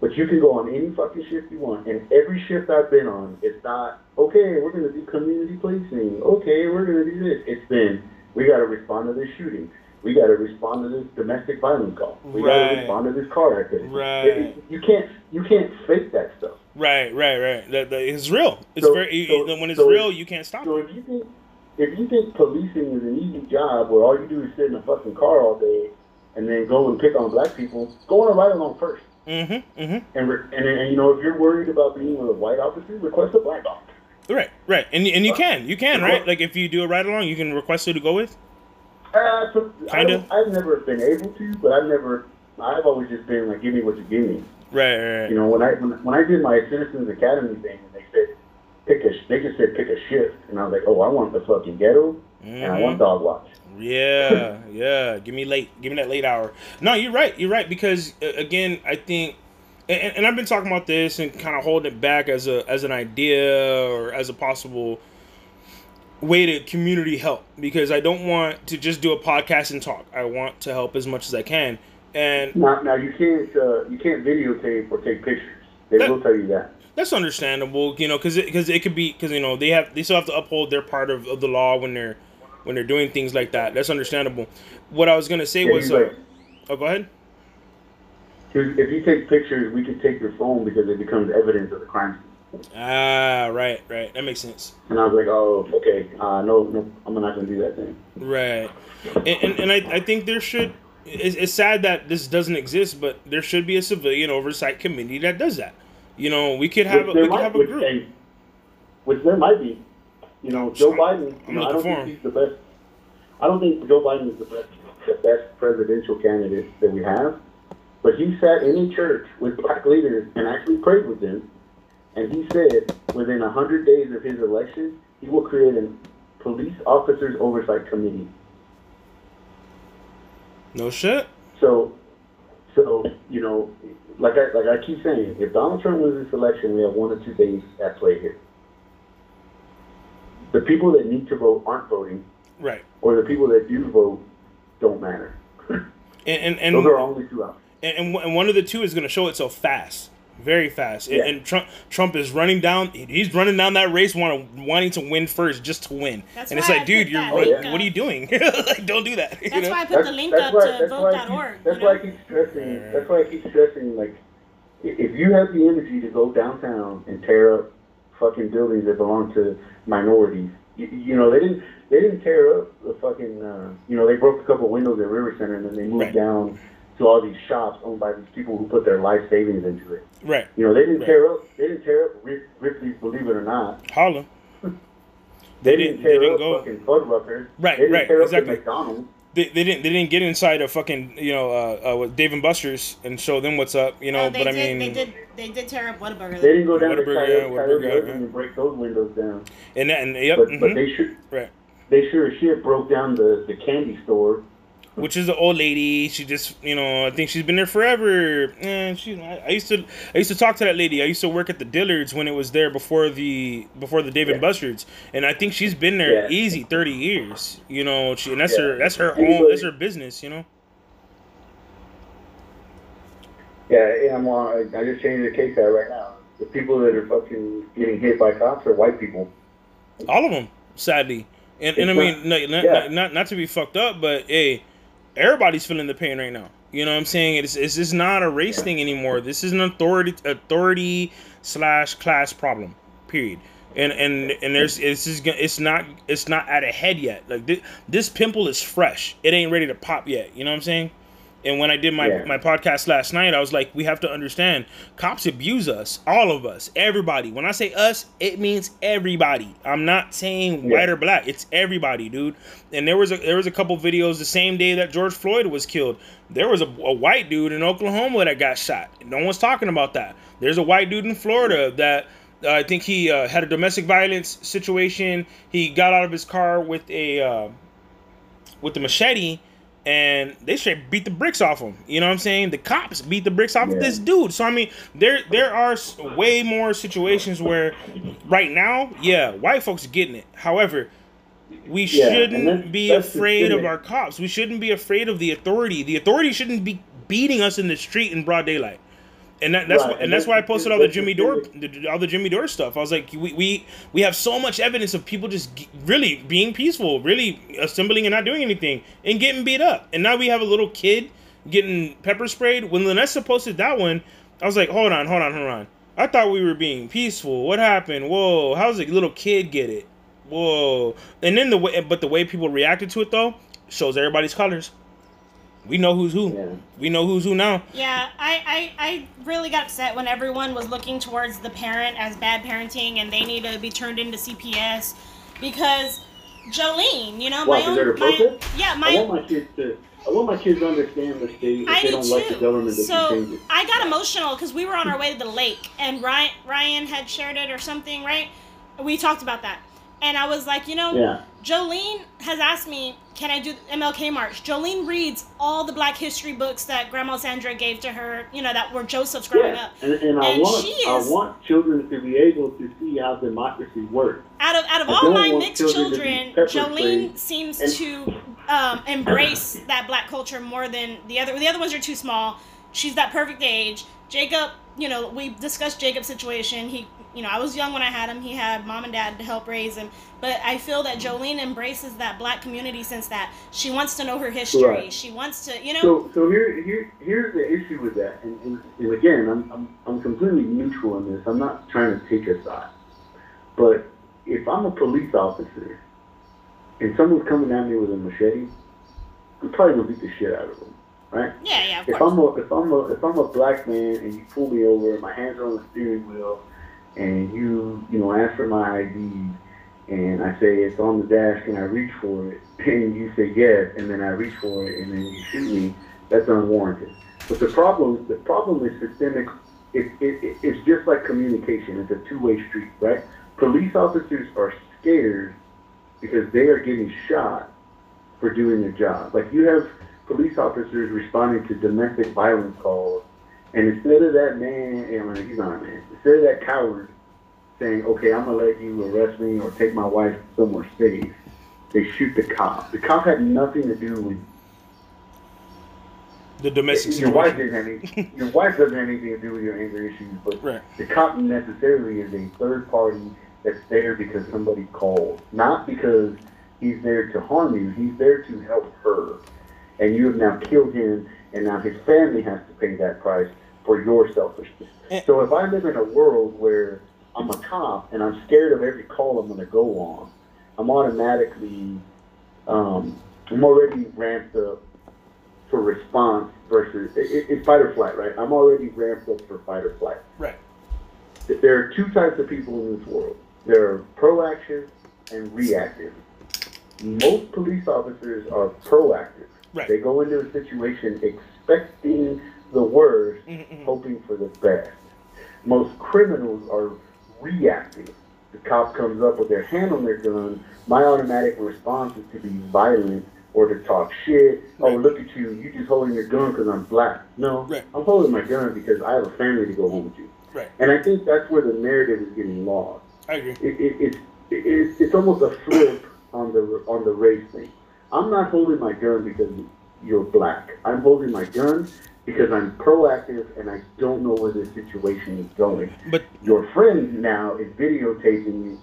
But you can go on any fucking shift you want. And every shift I've been on, it's not okay. We're gonna do community policing. Okay, we're gonna do this. It's been we gotta respond to this shooting. We got to respond to this domestic violence call. We got to respond to this car accident. Right. It- it- you can't you can't fake that stuff. Right right right that, that it's real it's So- very so- when it's so- real you can't stop So it if you think if you think policing is an easy job where all you do is sit in a fucking car all day and then go and pick on black people, go on a ride along first. Mm-hmm. Mm-hmm. And, re- and and you know if you're worried about being with a white officer, request a black officer. Right, right, and and you can, you can, right? Like if you do a ride along, you can request who to go with. Uh, so Kinda. I've never been able to, but I've never. I've always just been like, give me what you give me. Right, right, right. You know, when I when, when I did my Citizens Academy thing, and they said pick a, they just said pick a shift, and I was like, oh, I want the fucking ghetto, and I want dog watch. Yeah, yeah. Give me late. Give me that late hour. No, you're right. You're right because uh, again, I think, and, and I've been talking about this and kind of holding it back as a as an idea or as a possible way to community help because I don't want to just do a podcast and talk. I want to help as much as I can. And Now, now you can't uh, you can't videotape or take pictures. They That- will tell you that. that's understandable, you know, because because it, could be because you know they have they still have to uphold their part of, of the law when they're when they're doing things like that. That's understandable. What I was gonna say Yeah, was, uh, like- oh, go ahead. If if you take pictures, we could take your phone because it becomes evidence of the crime. Ah, right, right. That makes sense. And I was like, oh, okay, uh, no, no, I'm not gonna do that thing. Right, and and, and I, I think there should. It's, it's sad that this doesn't exist, but there should be a civilian oversight committee that does that. You know, we could have a, Which there we could have a group. and- Which there might be. You know, Joe Biden. I'm You know, I don't think he's the best. I don't think Joe Biden is the best, the best presidential candidate that we have. But he sat in a church with black leaders and actually prayed with them. And he said within a hundred days of his election, he will create a police officers oversight committee. No shit. So, so you know, like I like I keep saying, if Donald Trump loses this election, we have one or two things at play here. The people that need to vote aren't voting, Right, or the people that do vote don't matter. and and and, Those are only two options. and, and one- and one of the two is going to show itself fast, very fast. And, Yeah. and Trump Trump is running down. He's running down that race, want wanting to win first, just to win. That's and it's like, I dude, you're that right. link What are you doing? like, don't do that. you That's know? why I put the link up why, to that's why I vote.org. keep, that's you why I keep stressing. That's why I keep stressing. Like, if you have the energy to go downtown and tear up fucking buildings that belong to minorities, you, you know they didn't. They didn't tear up the fucking. Uh, you know they broke a couple windows at River Center and then they moved Right. down to all these shops owned by these people who put their life savings into it. Right, You know they didn't Right. tear up. They didn't tear up Rip, Ripley's Believe It or Not. holla. They, They didn't didn't- tear they didn't up go- fucking Fuddruckers. Right, They didn't right, tear exactly. up the McDonald's. They, they didn't they didn't get inside a fucking you know uh, uh with Dave and Buster's and show them what's up. You know, they but I mean, they did. They did tear up Whataburger. They didn't go down to Whataburger, Coyote, yeah, Whataburger, Coyote yeah, yeah. and break those windows down. and that, and yep, But, mhm, but they sure right. they sure as shit broke down the, the candy store. Which is the old lady. She just, you know, I think she's been there forever. And she, I, used to, I used to talk to that lady. I used to work at the Dillards when it was there before the before the David Yeah. Bustards, and I think she's been there Yeah. easy thirty years. You know, she, and that's Yeah. her, that's her own, that's her business. You know, Yeah, I'm on. I, I just changed the case out right now. The people that are fucking getting hit by cops are white people. all of them, sadly. And, and I mean, not- not, not, yeah. not, not not to be fucked up, but hey, everybody's feeling the pain right now. You know what I'm saying? It's it's just not a race thing anymore. This is an authority authority slash class problem. Period. And and and there's it's just it's not it's not at a head yet. Like this, this pimple is fresh. It ain't ready to pop yet. You know what I'm saying? And when I did my, Yeah. my podcast last night, I was like, we have to understand cops abuse us, all of us, everybody. When I say us, it means everybody. I'm not saying Yeah. white or black. It's everybody, dude. And there was a there was a couple videos the same day that George Floyd was killed. There was a, a white dude in Oklahoma that got shot. No one's talking about that. There's a white dude in Florida that uh, I think he uh, had a domestic violence situation. He got out of his car with a uh, with the machete and they should beat the bricks off him. You know what I'm saying? The cops beat the bricks off of this dude. So I mean, there there are way more situations where right now, yeah, white folks are getting it. However, we Yeah, shouldn't that's- be that's afraid of our cops. We shouldn't be afraid of the authority. The authority shouldn't be beating us in the street in broad daylight. And that, that's Right, why, and and that's why I posted all the Jimmy Dore, all the Jimmy Dore stuff. I was like, we we, we have so much evidence of people just g- really being peaceful, really assembling and not doing anything, and getting beat up. And now we have a little kid getting pepper sprayed. When Lanessa posted that one, I was like, hold on, hold on, hold on. I thought we were being peaceful. What happened? Whoa, how's a little kid get it? Whoa! And then the way, but the way people reacted to it though shows everybody's colors. We know who's who. Yeah. We know who's who now. Yeah, I, I, I really got upset when everyone was looking towards the parent as bad parenting and they need to be turned into CPS because Jolene, you know, Why, my 'cause they're own, my, protest? yeah, I want my kids to. I want my kids to understand the state. If I they do don't like the too. government, they So can change it. I got emotional because we were on our way to the lake and Ryan Ryan had shared it or something, right? We talked about that, and I was like, you know, Yeah. Jolene has asked me, can I do MLK March? Jolene reads all the Black History books that Grandma Sandra gave to her, you know, that were Joseph's growing Yeah, up. and, and I And want she I want children to be able to see how democracy works. Out of out of I all my mixed children children, Jolene seems And- to um, embrace that black culture more than the other. The other ones are too small. She's that perfect age. Jacob, you know, we discussed Jacob's situation. He, you know, I was young when I had him. He had mom and dad to help raise him. But I feel that Jolene embraces that black community since that she wants to know her history. Right. She wants to, you know. So, so here, here, here's the issue with that. And, and, and again, I'm, I'm, I'm completely neutral in this. I'm not trying to take a side. But if I'm a police officer and someone's coming at me with a machete, I'm probably gonna beat the shit out of them, right? yeah, yeah, of If course. I'm a if I'm a if I'm a black man and you pull me over, my hands are on the steering wheel, and you you know ask for my ID, and I say it's on the dash, and I reach for it, and you say yes, and then I reach for it, and then you shoot me, that's unwarranted. But the problem the problem is systemic. It, it, it, it's just like communication. It's a two way street, right? Police officers are scared because they are getting shot for doing their job. Like you have police officers responding to domestic violence calls, and instead of that man, mean, he's not a man, instead of that coward saying, okay, I'm gonna let you arrest me or take my wife somewhere safe, they shoot the cop. The cop had nothing to do with The domestic your wife didn't have any, your wife doesn't have anything to do with your anger issues, but Right. the cop necessarily is a third party that's there because somebody called, not because he's there to harm you. He's there to help her, and you have now killed him, and now his family has to pay that price for your selfishness. So if I live in a world where I'm a cop and I'm scared of every call I'm going to go on, I'm automatically, um, I'm already ramped up for response versus it, it, it's fight or flight, right? I'm already ramped up for fight or flight. Right. There are two types of people in this world. There are proactive and reactive. Most police officers are proactive. Right. They go into a situation expecting the worst, Mhm, mhm. hoping for the best. Most criminals are reactive. The cop comes up with their hand on their gun. My automatic response is to be violent or to talk shit. Oh, look at you. You just holding your gun because I'm black. No, Right. I'm holding my gun because I have a family to go home to. Right. And I think that's where the narrative is getting lost. I agree. It, it, it's it, it's it's almost a flip on the on the race thing. I'm not holding my gun because you're black. I'm holding my gun because I'm proactive and I don't know where this situation is going. But Your friend now is videotaping you,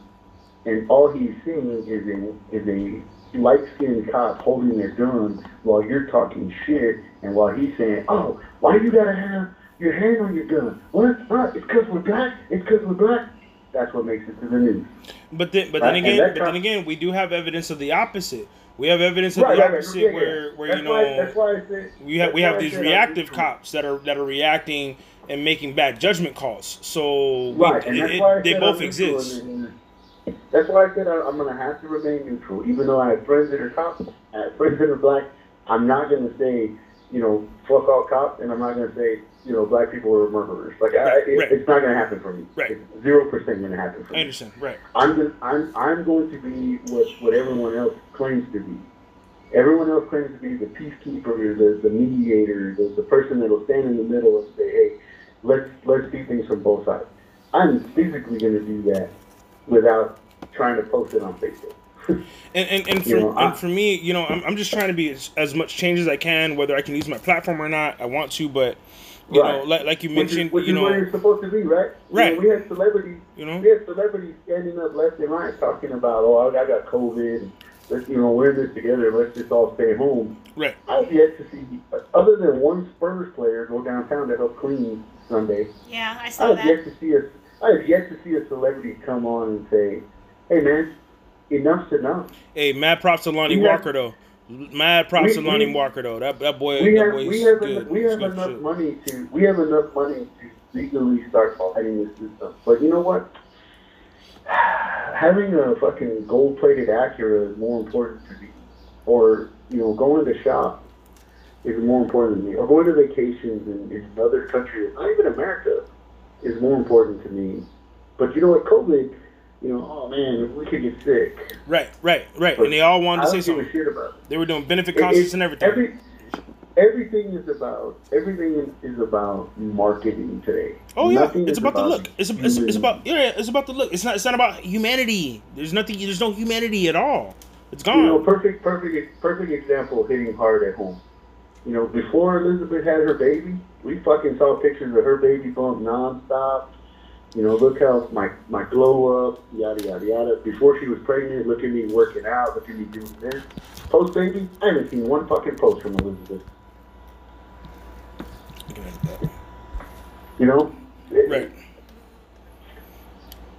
and all he's seeing is a is a light skinned cop holding their gun while you're talking shit, and while he's saying, "Oh, why you gotta have your hand on your gun? What? What? It's because we're black. It's because we're black." That's what makes it to the news. but then but Right, then again but then again we do have evidence of the opposite. We have evidence of Right, the right, right. opposite Yeah, yeah. where where you why, know that's why I said we have we have these reactive cops that are that are reacting and making bad judgment calls. So Right, and it- it- they both I'm exist. That's why I said I, I'm gonna have to remain neutral, even though I have friends that are cops, I have friends that are black. I'm not gonna say, you know, fuck all cops, and I'm not gonna say, you know, black people are murderers. Like, I, it, right. it's not gonna happen for me. Right. Zero percent gonna happen for I understand. Right. I'm just, I'm I'm going to be what what everyone else claims to be. Everyone else claims to be the peacekeeper, the the mediator, the, the person that will stand in the middle and say, hey, let's let's see things from both sides. I'm physically going to do that without trying to post it on Facebook. And and, and for You know, I- and for me, you know, I'm, I'm just trying to be as, as much change as I can, whether I can use my platform or not. I want to, but you Right. know, like, like you which is, mentioned, which you know, where know, you're supposed to be, right? You Right. know, we had celebrities. you know, We had celebrities standing up left and right talking about, oh, I got COVID. And let's, you know, we're in this together. Let's just all stay home. right. I've yet to see, other than one Spurs player go downtown to help clean Sunday. Yeah, I I saw have that. yet to see a, I have yet to see a celebrity come on and say, "Hey man, enough's enough. Hey, mad props to Lonnie We Walker though. Mad props We- to Lonnie we- Walker though. That that boy, We that have boy's we have good. enough, we have enough shit. money to we have enough money to legally start fighting this system. But you know what? Having a fucking gold plated Acura is more important to me. Or, you know, going to the shop is more important to me. Or going to vacations in, in another country, not even America, is more important to me. But you know what, COVID, you know, oh man, we could get sick. Right, right, right. But And they all wanted to say something. shit about it. They were doing benefit concerts it- and everything. Every, everything is about everything is about marketing today. Oh yeah, Nothing it's is about the look. It's, it's, it's about yeah, it's about the look. It's not it's not about humanity. There's nothing. There's no humanity at all. It's You know, gone. perfect, perfect, perfect example of hitting hard at home. You know, before Elizabeth had her baby, we fucking saw pictures of her baby bump nonstop. You know, look how my my glow up, yada yada yada. Before she was pregnant, look at me working out, look at me doing this. Post baby, I haven't seen one fucking post from Elizabeth. You know, It- Right.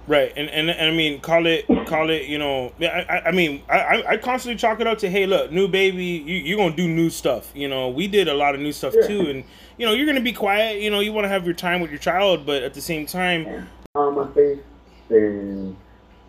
Right, and, and and I mean, call it call it. You know, I I, mean, I I- I constantly chalk it up to, hey, look, new baby, you you gonna do new stuff. You know, we did a lot of new stuff Yeah. too, and you know, you're gonna be quiet. You know, you want to have your time with your child, but at the same time, on my face, then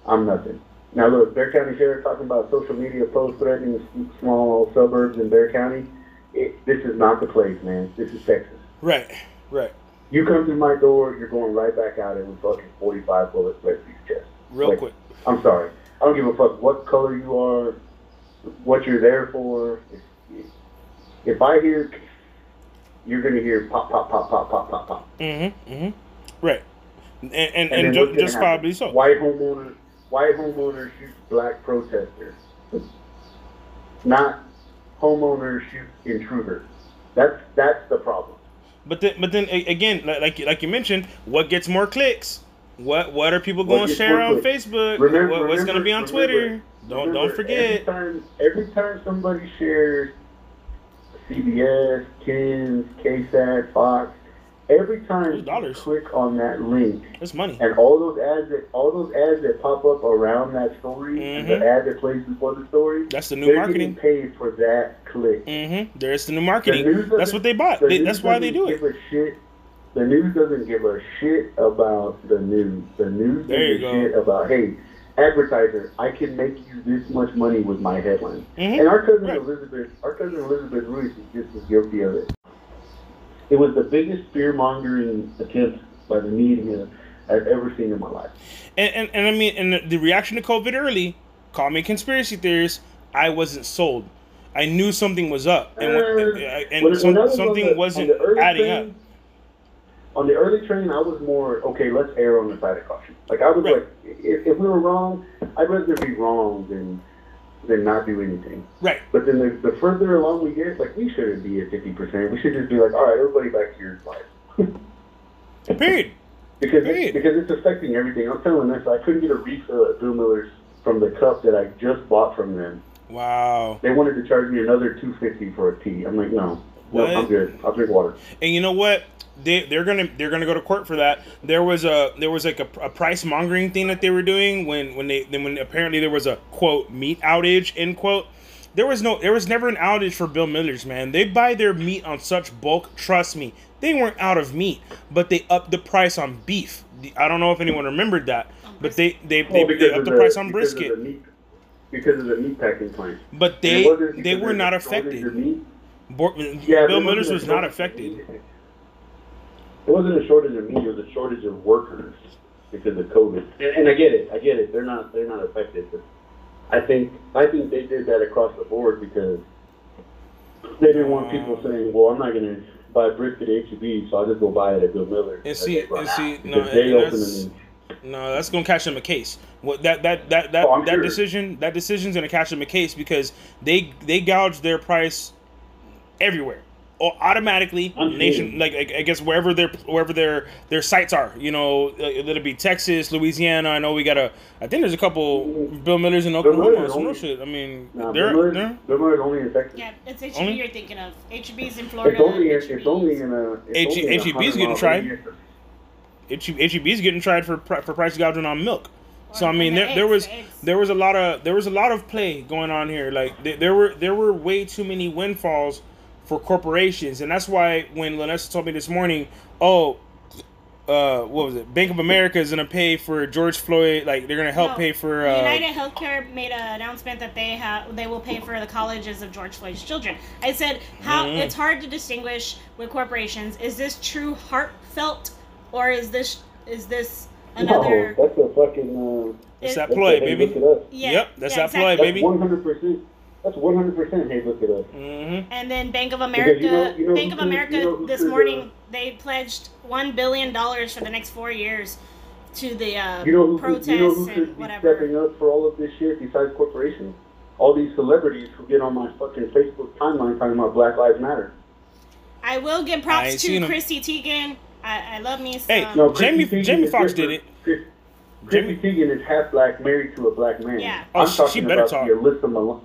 I'm nothing. Now look, Bexar County Sheriff talking about social media posts threatening small suburbs in Bexar County. It, this is not the place, man. This is Texas. right, right, You come through my door, you're going right back out with fucking 45 bullets right through your chest. real Like, quick. I'm sorry. I don't give a fuck what color you are, what you're there for. If, if I hear, you're gonna hear pop, pop, pop, pop, pop, pop, pop. Mm-hmm. Mm-hmm. Right. And and, and, then ju- what's gonna happen? justifiably so. White homeowner, white homeowner shoots black protester. Not homeowner shoots intruder. That's that's the problem. But then, but then again, like like you- mentioned, what gets more clicks? What what are people going to share on clicks? Facebook? Remember, what, what's going to be on remember- Twitter? Don't remember, don't forget. Every time, every time somebody shares CBS, KENS, KSAT, Fox, every time you click on that link, It's money. and all those ads that all those ads that pop up around that story Mhm. the ad that plays before the story, That's the new they're marketing. getting paid for that click. Mm-hmm. There's the new marketing. news That's what they bought. the They, that's why they doesn't do it. Give a shit. The news doesn't give a shit about the news. The news There you gives a shit about hey, advertiser, I can make you this much money with my headline. Mhm. And our cousin Right. Elizabeth, our cousin Elizabeth Ruiz is just as guilty of it. It was the biggest fear mongering attempt by the media I've ever seen in my life. And, and and I mean, and the, reaction to COVID early, call me conspiracy theorist. I wasn't sold. I knew something was up, and Uh, and when- some, was something the- wasn't adding train, up. On the early train, I was more okay. Let's err on the side of caution. Like I was Right. like, if, if we were wrong, I'd rather be wrong than than not do anything. Right. But then the, the further along we get, like we shouldn't be at fifty percent. We should just be like, all right, everybody back to your life. Period. because Right. it, because it's affecting everything. I'm telling this, I couldn't get a refill at Bill Miller's from the cup that I just bought from them. Wow. They wanted to charge me another two fifty for a tea. I'm like, no, no, What? I'm good. I'll drink water. And you know what? They they're gonna they're gonna go to court for that. There was a there was like a, a price mongering thing that they were doing when when they then when apparently there was a quote meat outage end quote. There was no there was never an outage for Bill Miller's man. They buy their meat on such bulk. Trust me, they weren't out of meat, but they upped the price on beef. I don't know if anyone remembered that, but they they they, Oh, they upped of the, price on brisket. the because of the meat packing plant. But they they were not a shortage of affected. Bor- Yeah, Bill Miller's was not affected. It wasn't a shortage of meat; it was a shortage of workers because of COVID. And, and I get it, I get it. They're not they're not affected, but I think I think they did that across the board because they didn't want people uh, saying, "Well, I'm not going to buy a brisket at HEB, so I'll just go buy it at Bill Miller." And see- and see, no, and No, that's gonna catch them a case. What that that that that, Oh, that sure. decision that decision's gonna catch them a case because they they gouge their price everywhere. Or automatically, I'm nation like I I guess wherever their wherever their their sites are, you know, uh, it'll be Texas, Louisiana. I know we got a. I think there's a couple Bill Millers in Oklahoma. Miller's Some real only- shit. I mean, Nah, they're, Bill Miller's, they're Bill Miller's only in Texas. Yeah, it's HEB Only- you're thinking of. HEB's in Florida. It's only in, HEB's. it's only in a. It's H- only in HEB 's getting tried. radius of- HEB, HEB's getting tried for for price gouging on milk. So I mean, there, there was there was a lot of there was a lot of play going on here. Like th- there were there were way too many windfalls for corporations, and that's why when Lanessa told me this morning, oh, uh, what was it? Bank of America is gonna pay for George Floyd. Like they're gonna help No, pay for. Uh, United Healthcare made an announcement that they have they will pay for the colleges of George Floyd's children. I said how Mhm. it's hard to distinguish with corporations. Is this true heartfelt or is this is this another? No, that's a fucking. Uh, It's that that's ploy, baby. It yeah, Yep, that's yeah, that play, exactly. baby. One hundred percent. That's one hundred percent. Hey, look it up. hmm And then Bank of America, you know- you know Bank of America you know this could, morning they pledged one billion dollars for the next four years to the uh, You know who? protests you know who and be whatever. stepping up for all of this shit besides corporations? All these celebrities who get on my fucking Facebook timeline talking about Black Lives Matter. I will give props to seen 'em. Chrissy Teigen. I, I love me some. Hey, No, Jamie- Chrissy Teigen Jamie is Foxx did it. Chris, Chrissy Teigen is half black, married to a black man. Yeah. Oh, I'm she- talking she better about talk. the Alyssa Milano.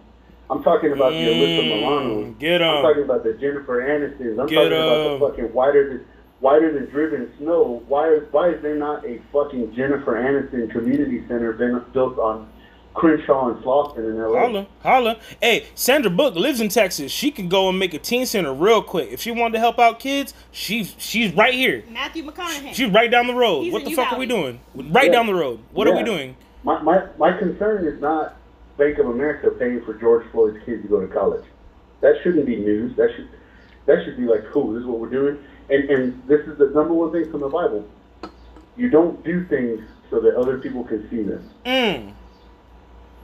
I'm talking about the Alyssa Mm, Milano. get I'm 'em. talking about the Jennifer Aniston. I'm Get talking about the fucking whiter than whiter than driven snow. Why is why is there not a fucking Jennifer Aniston community center been built on Crenshaw and Slauson in LA? Holla, holla. Hey, Sandra Bullock lives in Texas. She can go and make a teen center real quick. If she wanted to help out kids, she's she's right here. Matthew McConaughey. She's right down the road. He's what the fuck are we doing? Right Yeah. down the road. What are we doing? My, my my concern is not Bank of America paying for George Floyd's kids to go to college. That shouldn't be news. That should that should be like, cool, this is what we're doing. And and this is the number one thing from the Bible. You don't do things so that other people can see them. Mm.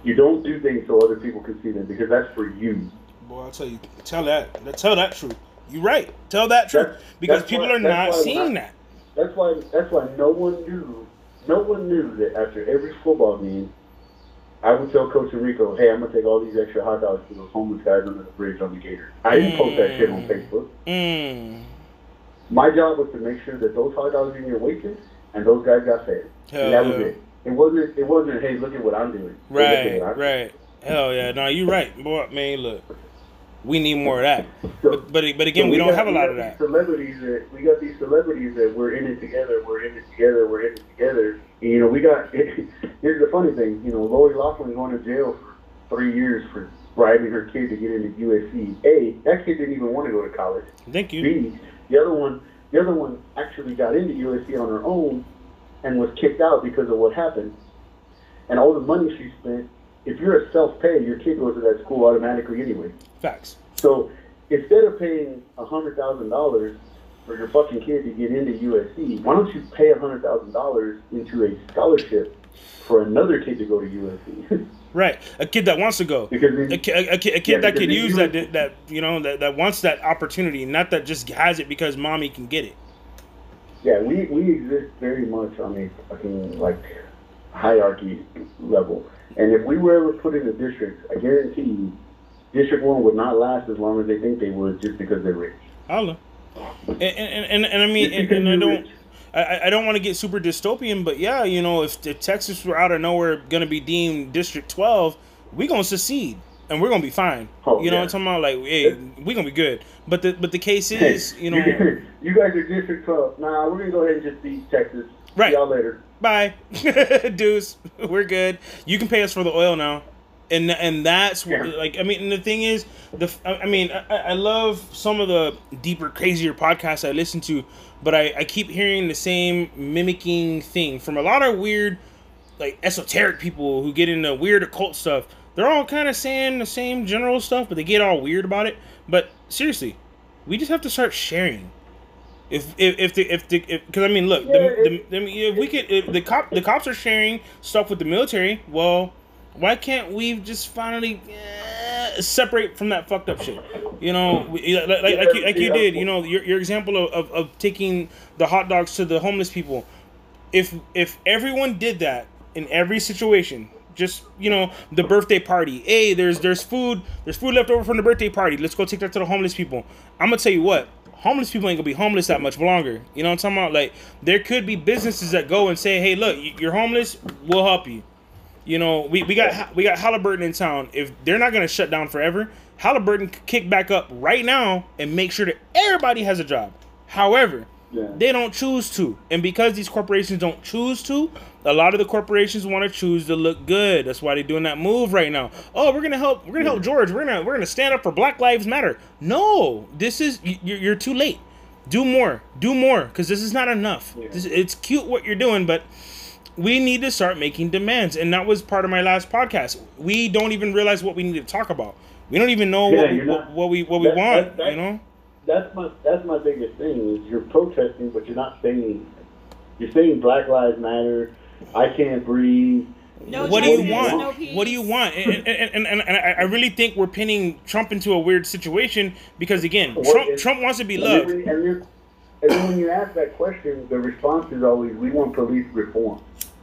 You don't do things so other people can see them because that's for you. Boy, I'll tell you. Tell that. Tell that truth. You're right. Tell that truth. That's- because that's people why- are not seeing when I- that. That's why that's why no one knew no one knew that after every football game I would tell Coach Enrico, hey, I'm gonna take all these extra hot dogs to those homeless guys under the bridge on the Gator. I didn't post that shit on Mm. Facebook. Mm. My job was to make sure that those hot dogs were in your waitress and those guys got fed. Hell and that was it. It wasn't. It wasn't. Hey, look at what I'm doing. Hey, Right, what I'm right. Hell yeah. No, you're right. Boy, man, look. We need more of that. So- But but, but again, so we don't got- have a lot of that. Celebrities that we got these celebrities that we're in it together. We're in it together. We're in it together. And, you know, we got. here's the funny thing. You know, Lori Loughlin's going to jail for three years for bribing her kid to get into USC. A, that kid didn't even want to go to college. Thank you. B, the other one, the other one actually got into USC on her own and was kicked out because of what happened. And all the money she spent. If you're a self-pay, your kid goes to that school automatically anyway. Facts. So instead of paying a hundred thousand dollars for your fucking kid to get into USC, why don't you pay a hundred thousand dollars into a scholarship for another kid to go to USC? Right. A kid that wants to go. because then, A, ki- a, a kid Yeah, that could use that that you know that, that wants that opportunity, not that just has it because mommy can get it. yeah, we we exist very much on a fucking like hierarchy level. And if we were ever put in a district, I guarantee you, District One would not last as long as they think they would, just because they're rich. Holla. And, and, and, and I mean, and, and I don't. I, I don't want to get super dystopian, but yeah, you know, if, if Texas were out of nowhere going to be deemed District 12, we going to secede and we're going to be fine. Oh, you know yeah. what I'm talking about? Like, hey, we going to be good. But the, but the case is, you know, you guys are District 12. Nah, we're gonna go ahead and just beat Texas. Right. See y'all later. bye, deuce, we're good. You can pay us for the oil now. And, and that's what, like I mean and the thing is the I mean I, I love some of the deeper crazier podcasts I listen to but I, I keep hearing the same mimicking thing from a lot of weird like esoteric people who get into weird occult stuff. They're all kind of saying the same general stuff but they get all weird about it. But seriously we just have to start sharing. If if if the if the because I mean look the, the, if we could if the cop the cops are sharing stuff with the military well why can't we just finally uh, separate from that fucked up shit? You know like, like, like you, like you did you know your, your example of, of, of taking the hot dogs to the homeless people. If if everyone did that in every situation just you know the birthday party. Hey there's there's food there's food left over from the birthday party. Let's go take that to the homeless people. I'm gonna tell you what homeless people ain't gonna be homeless that much longer. You know what i'm talking about? Like there could be businesses that go and say hey look you're homeless we'll help you you know, we, we got we got Halliburton in town. If they're not gonna shut down forever, Halliburton could kick back up right now and make sure that everybody has a job. However, Yeah. they don't choose to, and because these corporations don't choose to, A lot of the corporations want to choose to look good. That's why they're doing that move right now. Oh, we're gonna help. We're gonna help George. We're gonna we're gonna stand up for Black Lives Matter. No, this is you- you're, you're too late. Do more. Do more because this is not enough. Yeah. This, it's cute what you're doing, but we need to start making demands. And that was part of my last podcast. We don't even realize what we need to talk about. We don't even know Yeah, what, we, what, not- what we what we that- want. that- that- you know. That's my that's my biggest thing is you're protesting, but you're not saying you're saying Black Lives Matter. I can't breathe. No what do you want? no peace. what do you want? And, and, and, and, and I I really think we're pinning Trump into a weird situation because again, What Trump is- Trump wants to be loved. then, and, and then when you ask that question, the response is always, "We want police reform."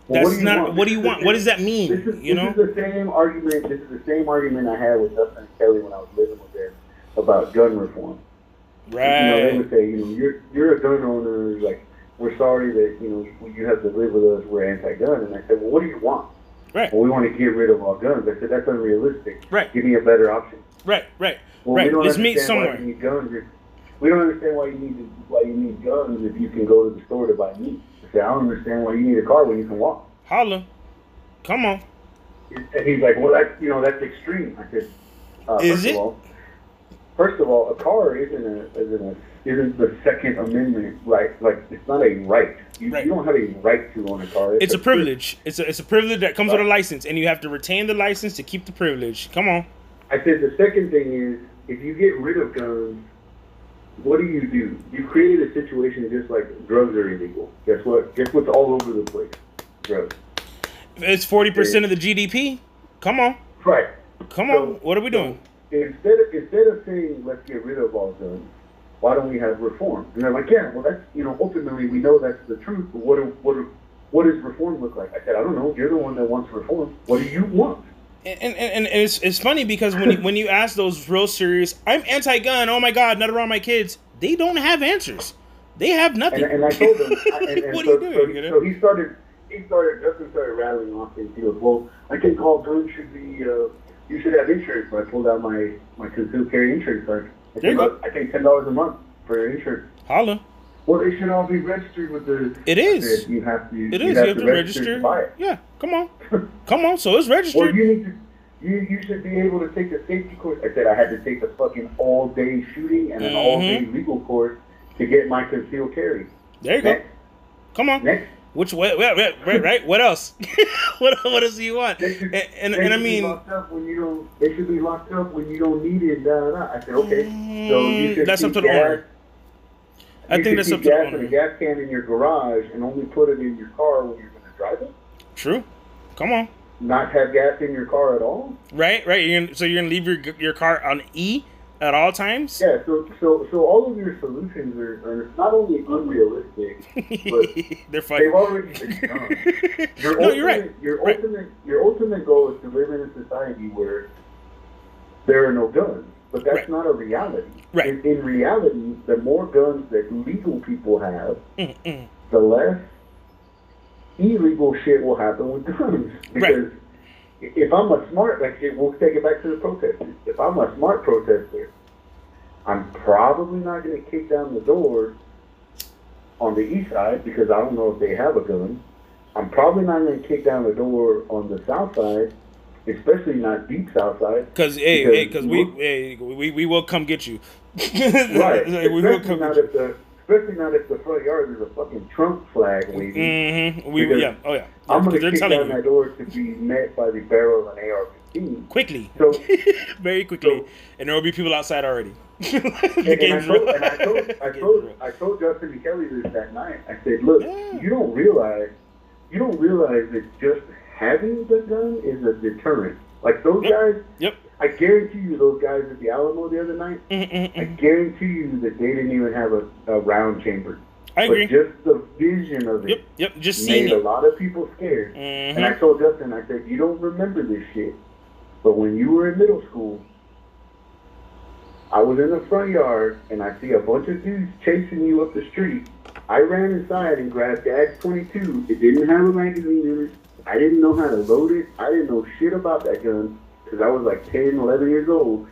Well, That's not. What do you want? What does that mean? This is, You this know. is the same argument. This is the same argument I had with Justin Kelly when I was living with them about gun reform. Right. You know, they would say, you know, you're you're a gun owner. Like, we're sorry that you know you have to live with us. We're anti-gun. And I said, well, what do you want? Right. Well, we want to get rid of all guns. I said, that's unrealistic. Right. Give me a better option. Right. Right. Well, Right. we don't Let's meet understand why somewhere. you need guns. If, we don't understand why you need to, why you need guns if you can go to the store to buy meat. I don't understand why you need a car when you can walk. Holla. Come on. And he's like, well, that's you know that's extreme. I said, uh, Is first it? Of all, first of all, a car isn't a isn't a isn't the Second Amendment right. Like it's not a right. You, Right. you don't have a right to own a car. It's a privilege. It's a it's a privilege that comes with a license, and you have to retain the license to keep the privilege. Come on. I said the second thing is if you get rid of guns, what do you do? You created a situation just like drugs are illegal. Guess what? Guess what's all over the place? Drugs. It's forty percent of the GDP. Come on. Right. Come So- on. What are we doing? Instead of instead of saying let's get rid of all guns, why don't we have reform? And they're like, yeah, well that's you know ultimately we know that's the truth, but what what what does reform look like? I said I don't know. You're the one that wants reform. What do you want? And, and, and it's, it's funny because when you, when you ask those real serious, I'm anti-gun. Oh my God, not around my kids. They don't have answers. They have nothing. And, and I told him, I- and, what so, are you so, doing? you know? so he started, he started, Justin started rattling off things. He goes, well, I think all guns should be, uh, you should have insurance. So I pulled out my, my concealed carry insurance card. I There you go. I pay ten dollars a month for insurance. Holla. Well, they should all be registered with the. It is. you have to. It is. You have to register. to buy it. Yeah. Come on. Come on. So it's registered. Well, you need to. You, you should be able to take a safety course. I said I had to take a fucking all day shooting and an all day Mm-hmm. legal course to get my concealed carry. There you go. Next, Come on. next. Which way? Right, right, right, right. What else? what what else do you want? They should, And and, and I mean, locked up when you don't. They should be locked up when you don't need it. Da. I said, okay. so you Mm, should that's up to the owner. I you think that's up to the gas in a gas can in your garage and only put it in your car when you're going to drive it. True. Come on. Not have gas in your car at all. Right, right. You're gonna, so you're gonna leave your your car on E at all times. Yeah. So so so all of your solutions are, are not only unrealistic, but They're funny. they've already been done. Your no, ultimate, you're right. Your Right. ultimate, your ultimate goal is to live in a society where there are no guns, but that's Right. not a reality. Right. In, in reality, the more guns that legal people have, Mm-mm. the less illegal shit will happen with guns. Because if I'm a smart, like we'll take it back to the protesters. If I'm a smart protester, I'm probably not going to kick down the door on the east side because I don't know if they have a gun. I'm probably not going to kick down the door on the south side, especially not deep south side. Cause hey, Because hey, cause we, look- hey, we we will come get you. Right. Like, we will especially come not get if the especially not if the front yard is a fucking Trump flag waving. Mm-hmm. We Because yeah. Oh yeah. I'm gonna kick down you that door to be met by the barrel of an AR-15. quickly, So, very quickly, So- and there will be people outside already. the and, and I game's told, real. and I told, I told. I told Justin and Kelly this that night. I said, look, Yeah. you don't realize, you don't realize that just having the gun is a deterrent. Like those Yep. guys, Yep. I guarantee you, those guys at the Alamo the other night, mm, mm, mm. I guarantee you that they didn't even have a, a round chamber. I but agree. just the vision of it Yep. Yep. Just seeing made a it. lot of people scared. Mm-hmm. And I Mm-hmm. told Justin, I said, you don't remember this shit, but when you were in middle school, I was in the front yard and I see a bunch of dudes chasing you up the street. I ran inside and grabbed Dad's 22. It didn't have a magazine in it. I didn't know how to load it. I didn't know shit about that gun because I was like 10, 11 years old.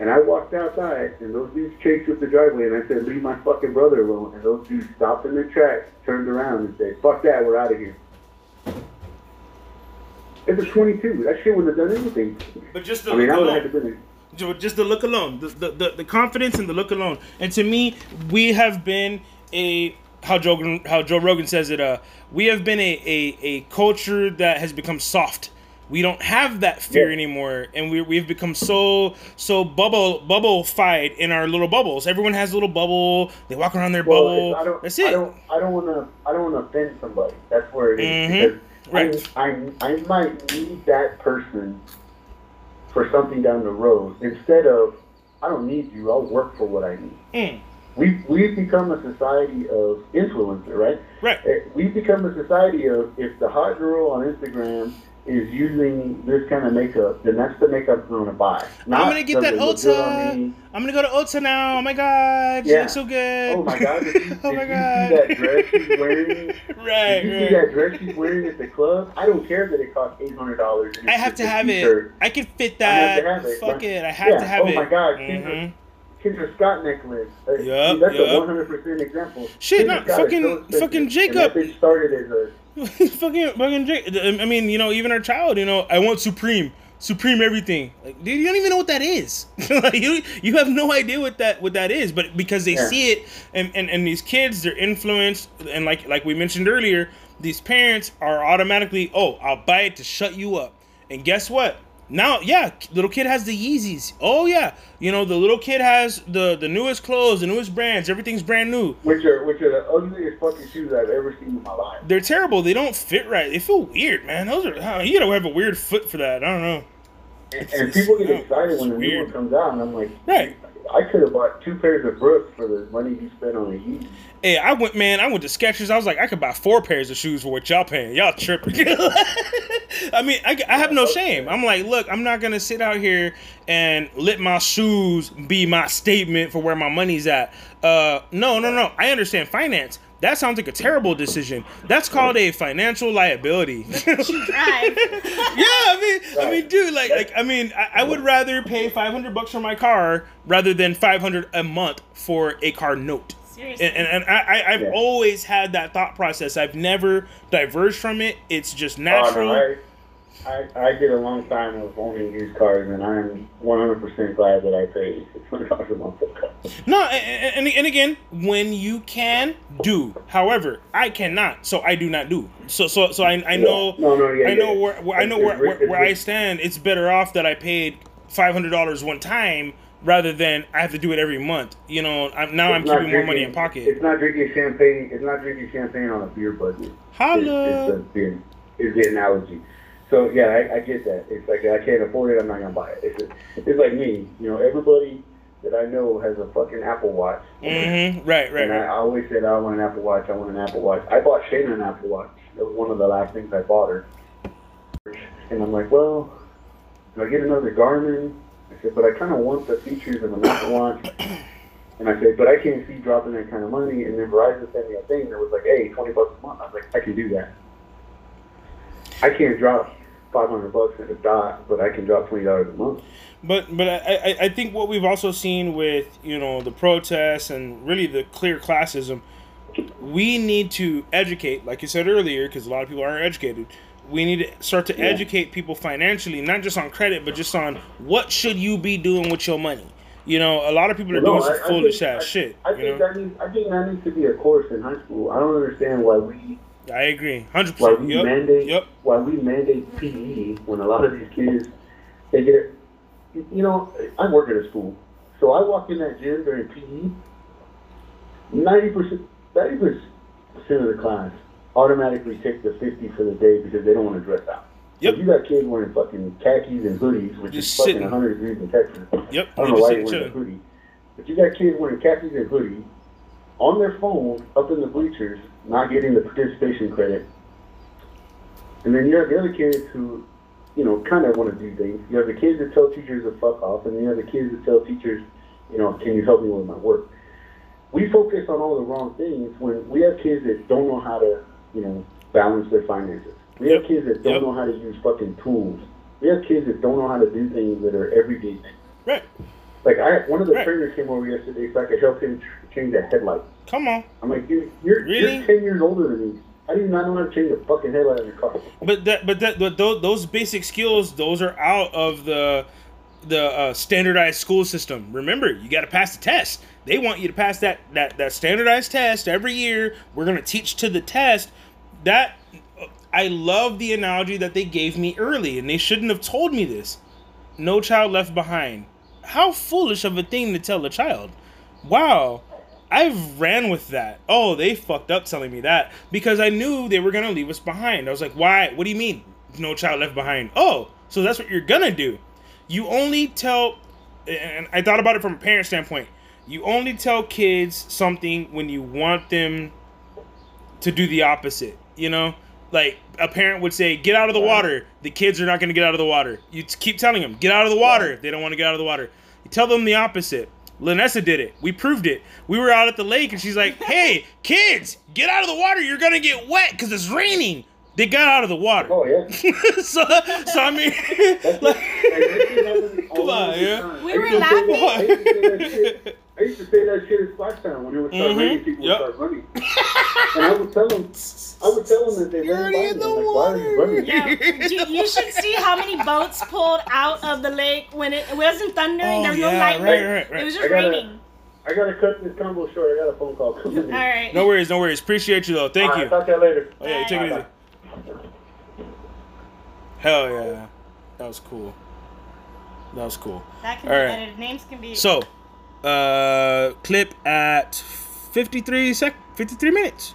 And I walked outside and those dudes chased up the driveway and I said, leave my fucking brother alone. And those dudes stopped in their tracks, turned around and said, fuck that, we're out of here. It was 22. That shit wouldn't have done anything. But just the I mean, look I alone. have been. Ju- just the look alone, the, the, the, the confidence and the look alone. And to me, we have been a how Joe how Joe Rogan says it. Uh, we have been a, a, a culture that has become soft. We don't have that fear Yeah. anymore, and we we've become so so bubble bubble fied in our little bubbles. Everyone has a little bubble. They walk around their Well, bubble. I don't, That's it. I don't want to. I don't want to offend somebody. That's where it is. Mhm. Right. I, I, I might need that person for something down the road instead of I don't need you. I'll work for what I need. Mm, We've we've become a society of influencer, right? right. Eh, We've become a society of if the hot girl on Instagram is using this kind of makeup, then that's the makeup I'm gonna buy. I'm gonna get that it look good on Ulta. I'm gonna go to Ulta now. Oh my god, she Yeah. looks so good. Oh my god! You, oh my you god. see that dress she's wearing? right, you right. see that dress she's wearing at the club? I don't care that it costs eight hundred dollars. I have to have it. T-shirt. I can fit that. I have to have it. Fuck it. I have yeah. to have oh it. Oh my god! Mhm. Kendra, Kendra Scott necklace. Uh, Yup, that's a one hundred percent example. Shit, Kendra no, Scott fucking- so fucking and Jacob. that started as a fucking fucking Jake. I mean, you know, even our child, you know, I want Supreme. Supreme everything. Like, dude, you don't even know what that is. like, you you have no idea what that what that is. But because they Yeah. see it, and, and and these kids, they're influenced, and like like we mentioned earlier, these parents are automatically, oh, I'll buy it to shut you up. And guess what? Now, yeah, little kid has the Yeezys. Oh yeah, you know the little kid has the the newest clothes, the newest brands. Everything's brand new. which are which are the ugliest fucking shoes I've ever seen in my life. They're terrible. They don't fit right. They feel weird, man. Those are you gotta have a weird foot for that. I don't know. And, and people get excited when the new one comes out, and I'm like, Right. I could have bought two pairs of Brooks for the money you spent on a Yeezy. Hey, I went, man. I went to Skechers. I was like, I could buy four pairs of shoes for what y'all paying. Y'all tripping. I mean, I, I have no shame. I'm like, look, I'm not gonna sit out here and let my shoes be my statement for where my money's at. Uh, no, no, no. I understand finance. That sounds like a terrible decision. That's called a financial liability. Yeah, I mean, I mean, dude, like, like, I mean, I, I would rather pay five hundred bucks for my car rather than five hundred a month for a car note. Seriously. And, and, and I, I, I've Yeah. always had that thought process. I've never diverged from it. It's just Oh, natural. no, I, I, I did a long time of owning used cars, and I'm 100% glad that I paid $600 a month for the car. No, and, and, and again, when you can do. However, I cannot, so I do not do. So so so I, I know No, no, yeah, I know yeah. where, where I know where, where, where I stand. It's better off that I paid five hundred dollars one time rather than I have to do it every month. You know, I'm, now I'm It's not keeping more money in pocket. It's not drinking champagne. It's not drinking champagne on a beer budget. Holla. is, the, is the analogy. So yeah, I, I get that. It's like I can't afford it. I'm not gonna buy it. It's, it's like me. You know, everybody that I know has a fucking Apple Watch. Mm-hmm. Right, right, And I always said, I want an Apple Watch. I want an Apple Watch. I bought Shayna an Apple Watch. That was one of the last things I bought her. And I'm like, well, do I get another Garmin? I said, but I kind of want the features of an Apple Watch. And I said, but I can't see dropping that kind of money. And then Verizon sent me a thing that was like, hey, 20 bucks a month. I was like, I can do that. I can't drop 500 bucks at a dot, but I can drop $20 a month. But but I, I think what we've also seen with you know the protests and really the clear classism, we need to educate, like you said earlier, because a lot of people aren't educated. We need to start to Yeah. educate people financially, not just on credit, but just on what should you be doing with your money. You know, a lot of people are No, doing I- some I foolish think- ass I- shit. I you think know, that needs, I think that needs to be a course in high school. I don't understand why we I agree, hundred why percent. we Yep, mandate yep. why we mandate PE when a lot of these kids they get. You know, I work at a school, so I walk in that gym during PE. Ninety percent, ninety percent of the class automatically take the fifty for the day because they don't want to dress out. Yep. So you got kids wearing fucking khakis and hoodies, which Just is fucking sitting. 100 degrees in Texas. Yep. I don't know why you're wearing a hoodie. But you got kids wearing khakis and hoodie on their phone up in the bleachers, not getting the participation credit. And then you have the other kids who, you know, kind of want to do things. You have the kids that tell teachers to fuck off, and you have the kids that tell teachers, you know, can you help me with my work? We focus on all the wrong things when we have kids that don't know how to, you know, balance their finances. We have kids that don't Yep. know how to use fucking tools. We have kids that don't know how to do things that are everyday things. Right. Like I, one of the Right. trainers came over yesterday so I could help him change a headlight. Come on. I'm like, dude, you're, Really? you're ten years older than me. I do not know how to change a fucking headlight on your car. But that, but that, but those, those basic skills, those are out of the the uh, standardized school system. Remember, you got to pass the test. They want you to pass that that that standardized test every year. We're gonna teach to the test. That I love the analogy that they gave me early, and they shouldn't have told me this. No child left behind. How foolish of a thing to tell a child. Wow. I've ran with that. Oh, they fucked up telling me that because I knew they were gonna leave us behind. I was like, why? What do you mean? No child left behind. Oh, so that's what you're gonna do. You only tell, and I thought about it from a parent standpoint. You only tell kids something when you want them to do the opposite. You know, like a parent would say, "Get out of the water." The kids are not going to get out of the water. You t- keep telling them, "Get out of the water." They don't want to get out of the water. You tell them the opposite. Lanessa did it. We proved it. We were out at the lake, and she's like, "Hey, kids, get out of the water. You're gonna get wet because it's raining." They got out of the water. Oh yeah. so, so I mean, like, come on, yeah. We were laughing. I used to say that shit, I used to say that shit in Splash Town when it would start Mhm. raining, people Yep. would start running. and I would tell them, I would tell them that they You're ran already in the I'm like, why are you? Yeah. you, you should see how many boats pulled out of the lake when it, it wasn't thundering. Oh, there was no yeah, lightning. right, right, right. It was I just gotta- raining. I gotta cut this combo short. I got a phone call coming. All right. No worries, no worries. Appreciate you though. Thank All you. right, talk to you later. Oh yeah, take it easy. Hell yeah, that was cool. That was cool. That can All be right. edited. Names can be. So, uh, clip at 53 sec, 53 minutes.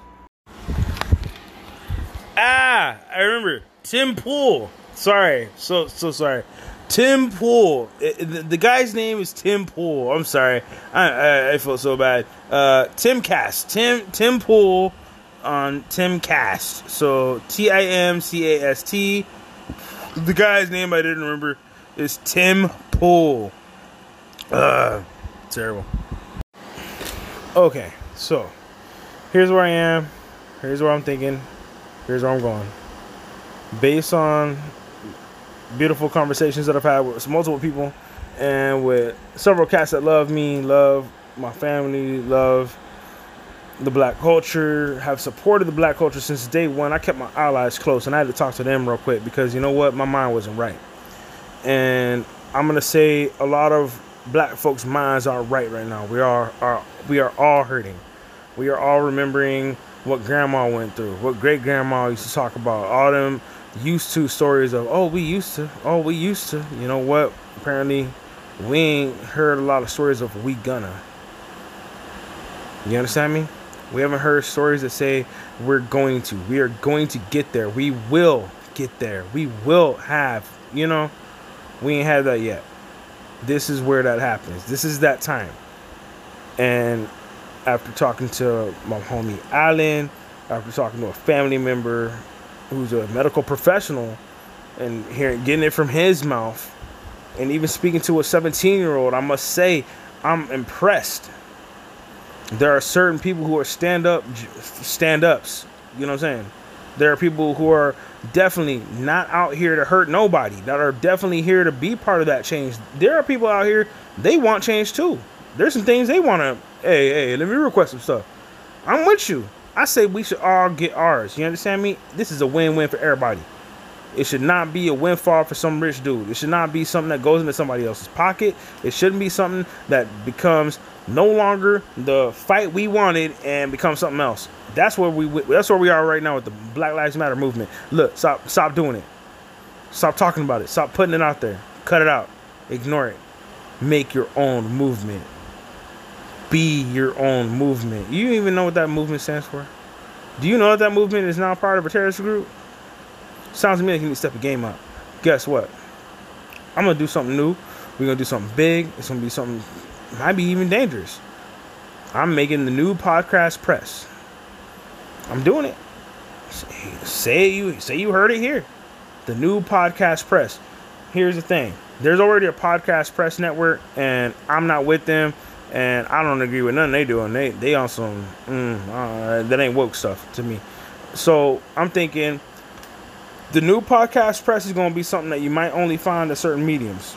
Ah, I remember Tim Pool. Sorry, so so sorry. Tim Pool. The, the guy's name is Tim Pool. I'm sorry. I I, I feel so bad. Uh, Timcast. Tim Tim Pool on Timcast. So T I M C A S T. The guy's name I didn't remember is Tim Pool. Uh, terrible. Okay, so here's where I am. Here's where I'm thinking. Here's where I'm going. Based on beautiful conversations that I've had with multiple people and with several cats that love me, love my family, love the black culture, have supported the black culture since day one. I kept my allies close and I had to talk to them real quick because you know what? My mind wasn't right. And I'm gonna say a lot of black folks' minds are right right now. We are, are we are all hurting. We are all remembering what grandma went through, what great grandma used to talk about, all them used to stories of oh we used to, oh we used to. You know what? Apparently, we ain't heard a lot of stories of we gonna. You understand me? We haven't heard stories that say we're going to. We are going to get there. We will get there. We will have. You know, we ain't had that yet. This is where that happens. This is that time. And after talking to my homie Allen, after talking to a family member who's a medical professional, and hearing getting it from his mouth, and even speaking to a 17 year old, I must say I'm impressed. There are certain people who are stand up, stand ups. You know what I'm saying? There are people who are definitely not out here to hurt nobody. That are definitely here to be part of that change. There are people out here they want change too. There's some things they want to. Hey, hey, let me request some stuff. I'm with you. I say we should all get ours. You understand me? This is a win-win for everybody. It should not be a windfall for some rich dude. It should not be something that goes into somebody else's pocket. It shouldn't be something that becomes no longer the fight we wanted and becomes something else. That's where we that's where we are right now with the Black Lives Matter movement. Look, stop stop doing it. Stop talking about it. Stop putting it out there. Cut it out. Ignore it. Make your own movement. Be your own movement. You even know what that movement stands for? Do you know that that movement is now part of a terrorist group? Sounds to me like you need to step your game up. Guess what? I'm gonna do something new. We're gonna do something big. It's gonna be something might be even dangerous. I'm making the new podcast press. I'm doing it. Say you say you heard it here. The new podcast press. Here's the thing. There's already a podcast press network, and I'm not with them, and I don't agree with nothing they doing. They they on some mm, uh, that ain't woke stuff to me. So I'm thinking the new podcast press is to be something that you might only find at certain mediums.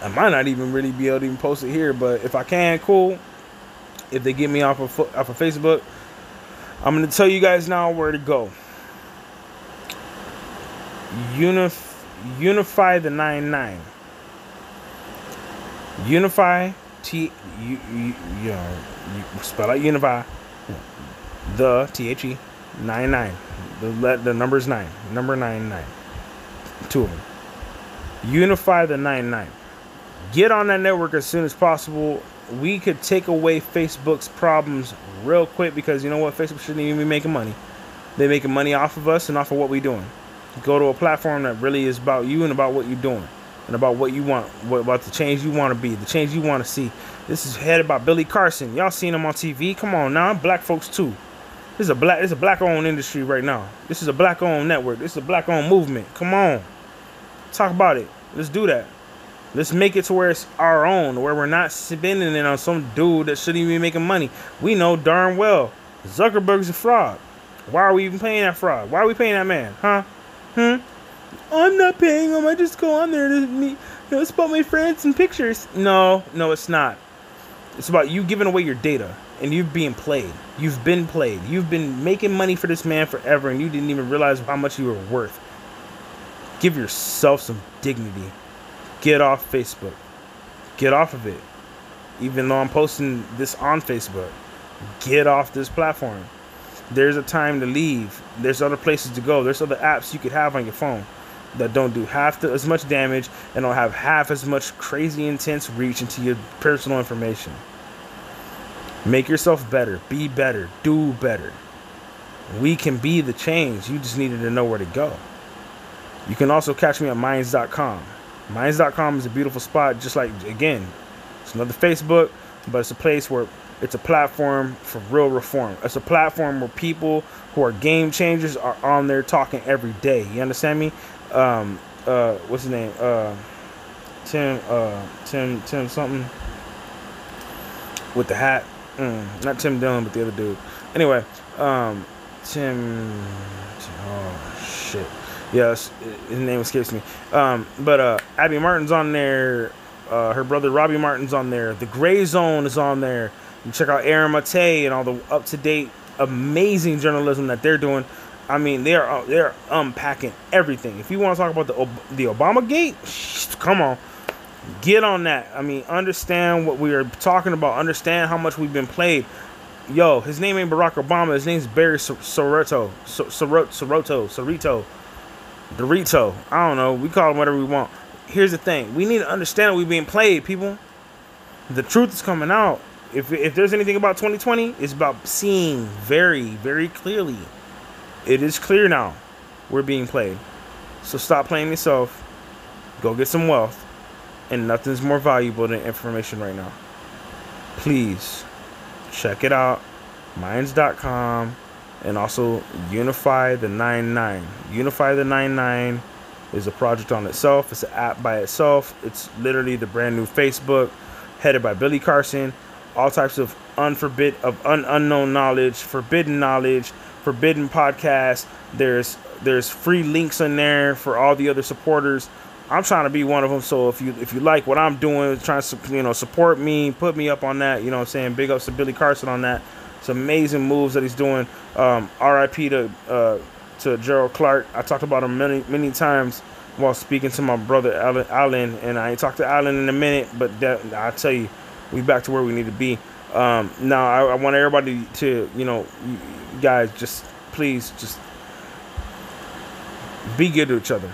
I might not even really be able to even post it here, but if I can, cool. If they get me off of off of Facebook, I'm to tell you guys now where to go. Unif- unify the nine nine. Unify T you, you, know you spell out unify. The T H E nine nine. The let the number is nine. Number nine nine. Two of them. Unify the nine nine. Get on that network as soon as possible. We could take away Facebook's problems real quick because you know what? Facebook shouldn't even be making money. They're making money off of us and off of what we're doing. Go to a platform that really is about you and about what you're doing and about what you want, what about the change you want to be, the change you want to see. This is headed by Billy Carson. Y'all seen him on TV? Come on now, black folks too. This is a black, this is a black owned industry right now. This is a black owned network. This is a black owned movement. Come on, talk about it. Let's do that. Let's make it to where it's our own, where we're not spending it on some dude that shouldn't even be making money. We know darn well Zuckerberg's a fraud. Why are we even paying that fraud? Why are we paying that man? Huh? Hmm? I'm not paying them. I just go on there to meet, you know, it's about my friends and pictures. No, no, it's not. It's about you giving away your data and you being played. You've been played. You've been making money for this man forever and you didn't even realize how much you were worth. Give yourself some dignity. Get off Facebook. Get off of it. Even though I'm posting this on Facebook, get off this platform. There's a time to leave. There's other places to go. There's other apps you could have on your phone that don't do half the, as much damage and don't have half as much crazy intense reach into your personal information. Make yourself better, be better, do better. We can be the change. You just needed to know where to go. You can also catch me at minds.com. Minds.com is a beautiful spot, just like, again, it's another Facebook, but it's a place where it's a platform for real reform. It's a platform where people who are game changers are on there talking every day. You understand me? Um, uh, what's his name? Uh, Tim, uh, Tim, Tim something with the hat. Mm, not Tim Dillon, but the other dude. Anyway, um, Tim. Oh shit. Yes, his name escapes me. Um, but uh, Abby Martin's on there. Uh, her brother Robbie Martin's on there. The Gray Zone is on there. You check out Aaron Mate and all the up to date, amazing journalism that they're doing. I mean, they're uh, they're unpacking everything. If you want to talk about the the Obama Gate, come on, get on that. I mean, understand what we are talking about. Understand how much we've been played. Yo, his name ain't Barack Obama. His name's Barry Soruto, Soruto, Soruto, Sorito, Dorito. I don't know. We call him whatever we want. Here's the thing: we need to understand we're being played, people. The truth is coming out. If if there's anything about 2020, it's about seeing very, very clearly it is clear now we're being played. So stop playing yourself. Go get some wealth. And nothing's more valuable than information right now. Please check it out. Minds.com and also Unify the 99. Unify the 99 is a project on itself. It's an app by itself. It's literally the brand new Facebook headed by Billy Carson. All types of unforbid of un- unknown knowledge, forbidden knowledge, Forbidden podcast. There's there's free links in there for all the other supporters. I'm trying to be one of them. So if you if you like what I'm doing, trying to you know support me, put me up on that. You know what I'm saying? Big ups to Billy Carson on that. It's amazing moves that he's doing. Um, R.I.P. to uh, to Gerald Clark. I talked about him many many times while speaking to my brother Alan, Alan and I ain't talked to Alan in a minute, but that, I tell you, we back to where we need to be. Um, now I, I want everybody to you know guys, just please, just be good to each other.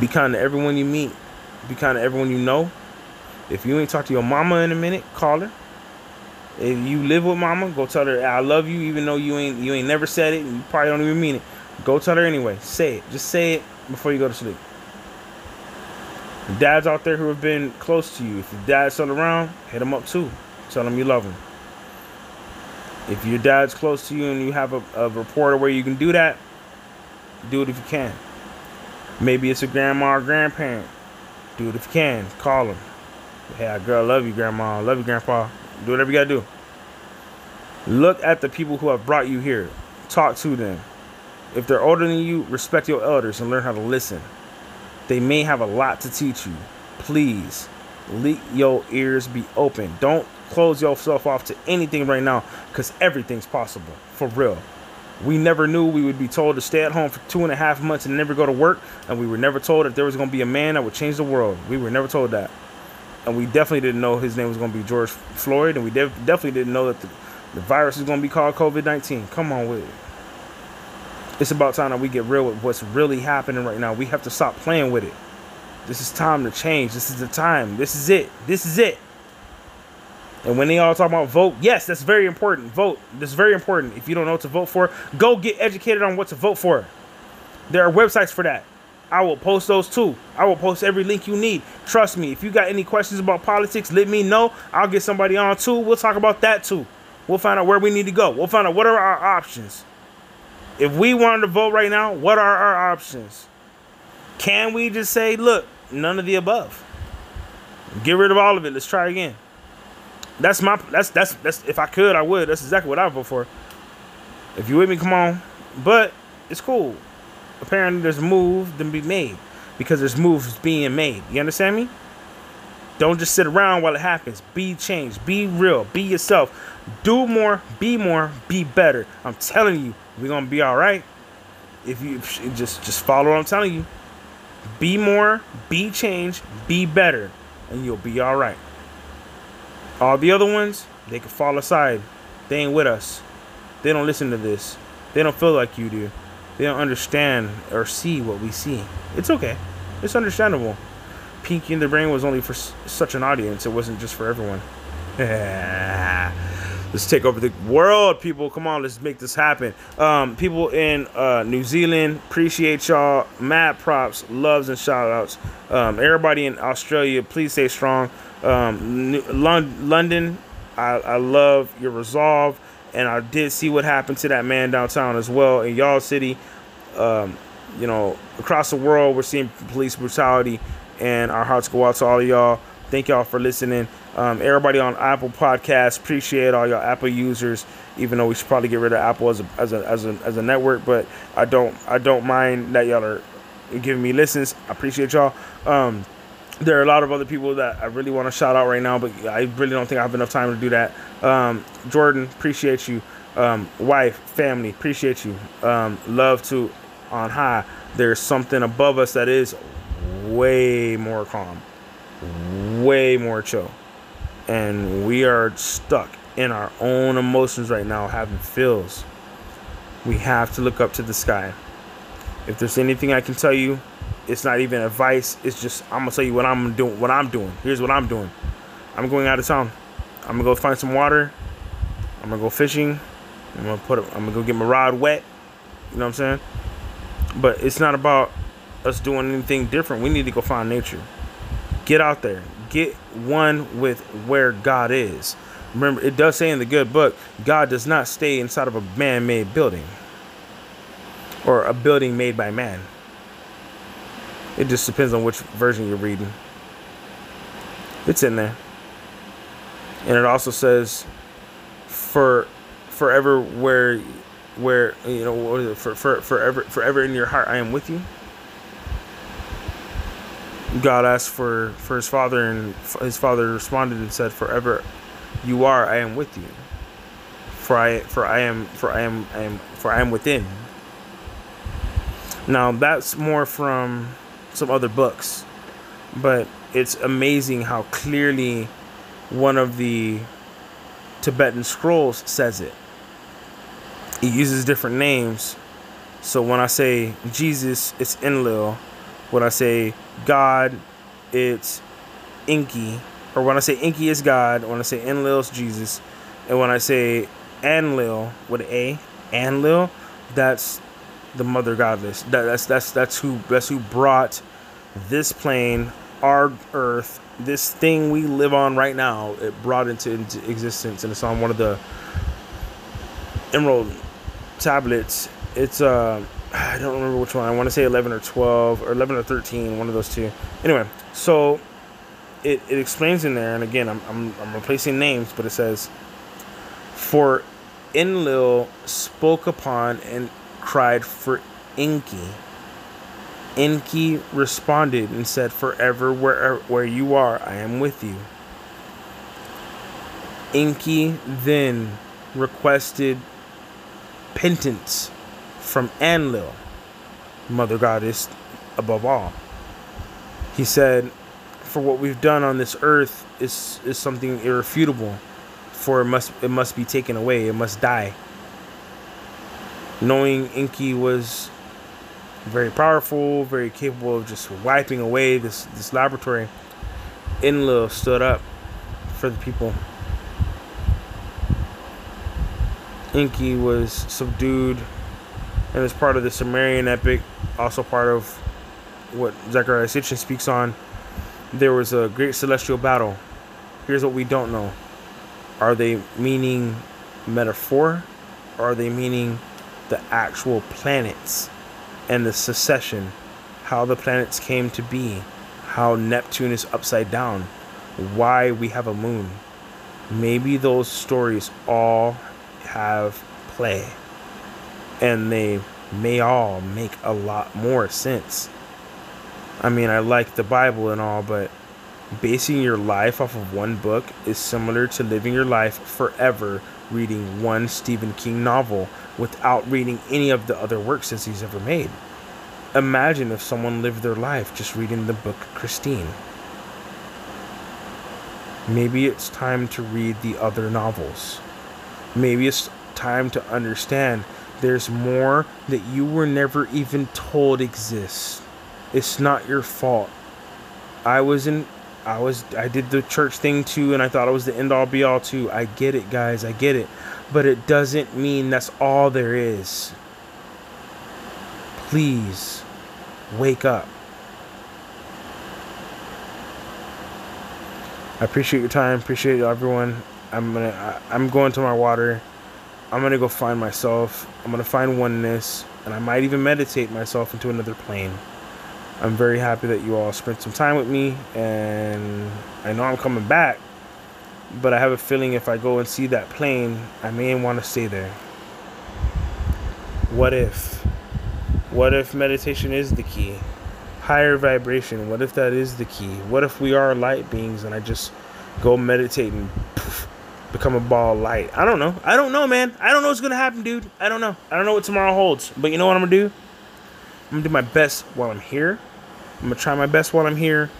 Be kind to everyone you meet. Be kind to everyone you know. If you ain't talked to your mama in a minute, call her. If you live with mama, go tell her I love you, even though you ain't you ain't never said it, and you probably don't even mean it. Go tell her anyway. Say it. Just say it before you go to sleep. Dads out there who have been close to you, if your dad's still around, hit them up too. Tell them you love them. If your dad's close to you and you have a, a reporter where you can do that, do it if you can. Maybe it's a grandma or grandparent. Do it if you can. Call them. Hey, girl, I love you, grandma. I love you, grandpa. Do whatever you gotta do. Look at the people who have brought you here. Talk to them. If they're older than you, respect your elders and learn how to listen. They may have a lot to teach you. Please, let your ears be open. Don't close yourself off to anything right now because everything's possible for real. We never knew we would be told to stay at home for two and a half months and never go to work, and we were never told that there was going to be a man that would change the world. We were never told that, and we definitely didn't know his name was going to be George Floyd, and we def- definitely didn't know that the, the virus is going to be called COVID nineteen. Come on with it. It's about time that we get real with what's really happening right now. We have to stop playing with it. This is time to change. This is the time. This is it. This is it. And when they all talk about vote, yes, that's very important. Vote. That's very important. If you don't know what to vote for, go get educated on what to vote for. There are websites for that. I will post those too. I will post every link you need. Trust me. If you got any questions about politics, let me know. I'll get somebody on too. We'll talk about that too. We'll find out where we need to go. We'll find out what are our options. If we wanted to vote right now, what are our options? Can we just say, look, none of the above? Get rid of all of it. Let's try again. That's my that's that's that's if I could I would. That's exactly what I vote for. If you with me, come on. But it's cool. Apparently there's a move to be made. Because there's moves being made. You understand me? Don't just sit around while it happens. Be changed. Be real. Be yourself. Do more. Be more. Be better. I'm telling you, we're gonna be all right. If you just just follow what I'm telling you. Be more. Be changed. Be better, and you'll be all right. All the other ones, they can fall aside. They ain't with us. They don't listen to this. They don't feel like you do. They don't understand or see what we see. It's okay. It's understandable. Pinky in the Brain was only for s- such an audience. It wasn't just for everyone. let's take over the world, people. Come on, let's make this happen. Um, people in uh, New Zealand, appreciate y'all. Mad props, loves, and shout outs. Um, everybody in Australia, please stay strong. Um, New- Lon- London, I, I love your resolve. And I did see what happened to that man downtown as well in y'all city. Um, you know, across the world, we're seeing police brutality, and our hearts go out to all of y'all. Thank y'all for listening. Um, everybody on Apple Podcasts, appreciate all y'all Apple users. Even though we should probably get rid of Apple as a as a as a, as a network, but I don't I don't mind that y'all are giving me listens. I appreciate y'all. Um, there are a lot of other people that I really want to shout out right now, but I really don't think I have enough time to do that. Um, Jordan, appreciate you. Um, wife, family, appreciate you. Um, love to on high. There's something above us that is way more calm, way more chill. And we are stuck in our own emotions right now, having feels. We have to look up to the sky. If there's anything I can tell you, it's not even advice. It's just I'm gonna tell you what I'm doing. What I'm doing. Here's what I'm doing. I'm going out of town. I'm gonna go find some water. I'm gonna go fishing. I'm gonna put. I'm gonna go get my rod wet. You know what I'm saying? But it's not about us doing anything different. We need to go find nature. Get out there. Get one with where God is. Remember, it does say in the good book, God does not stay inside of a man-made building or a building made by man. It just depends on which version you're reading. It's in there. And it also says for forever where where you know for, for forever forever in your heart I am with you. God asked for for his father and his father responded and said forever you are I am with you. For I for I am for I am I am for I am within. Now that's more from some other books, but it's amazing how clearly one of the Tibetan scrolls says it. It uses different names. So when I say Jesus, it's Enlil. When I say God, it's Enki. Or when I say Enki is God, when I say Enlil is Jesus. And when I say Anlil with an A, Anlil, that's the mother goddess. That, that's that's that's who that's who brought this plane, our earth, this thing we live on right now. It brought into, into existence, and it's on one of the emerald tablets. It's uh, I don't remember which one. I want to say eleven or twelve or eleven or 13, one of those two. Anyway, so it, it explains in there, and again, I'm, I'm I'm replacing names, but it says, "For Enlil spoke upon and cried for Inky." Enki responded and said, Forever where, where you are, I am with you. Enki then requested penance from Anlil, Mother Goddess above all. He said, For what we've done on this earth is, is something irrefutable, for it must it must be taken away, it must die. Knowing Enki was very powerful, very capable of just wiping away this, this laboratory, Enlil stood up for the people. Enki was subdued and as part of the Sumerian epic, also part of what Zecharia Sitchin speaks on, there was a great celestial battle. Here's what we don't know. Are they meaning metaphor? Or are they meaning the actual planets and the succession? How the planets came to be? How Neptune is upside down? Why we have a moon? Maybe those stories all have play. And they may all make a lot more sense. I mean, I like the Bible and all, but basing your life off of one book is similar to living your life forever reading one Stephen King novel without reading any of the other works that he's ever made. Imagine if someone lived their life just reading the book Christine. Maybe it's time to read the other novels. Maybe it's time to understand there's more that you were never even told exists. It's not your fault. I was in I was I did the church thing too and I thought it was the end all be all too. I get it guys, I get it. But it doesn't mean that's all there is. Please wake up. I appreciate your time. Appreciate everyone. I'm gonna. I, I'm going to my water. I'm gonna go find myself. I'm gonna find oneness, and I might even meditate myself into another plane. I'm very happy that you all spent some time with me, and I know I'm coming back. But I have a feeling if I go and see that plane, I may want to stay there. What if? What if meditation is the key? higher vibration. What if that is the key? What if we are light beings and I just go meditate and poof, become a ball light? I don't know. I don't know, man. I don't know what's gonna happen, dude. I don't know. I don't know what tomorrow holds. But you know what I'm gonna do? I'm gonna do my best while I'm here. I'm gonna try my best while I'm here.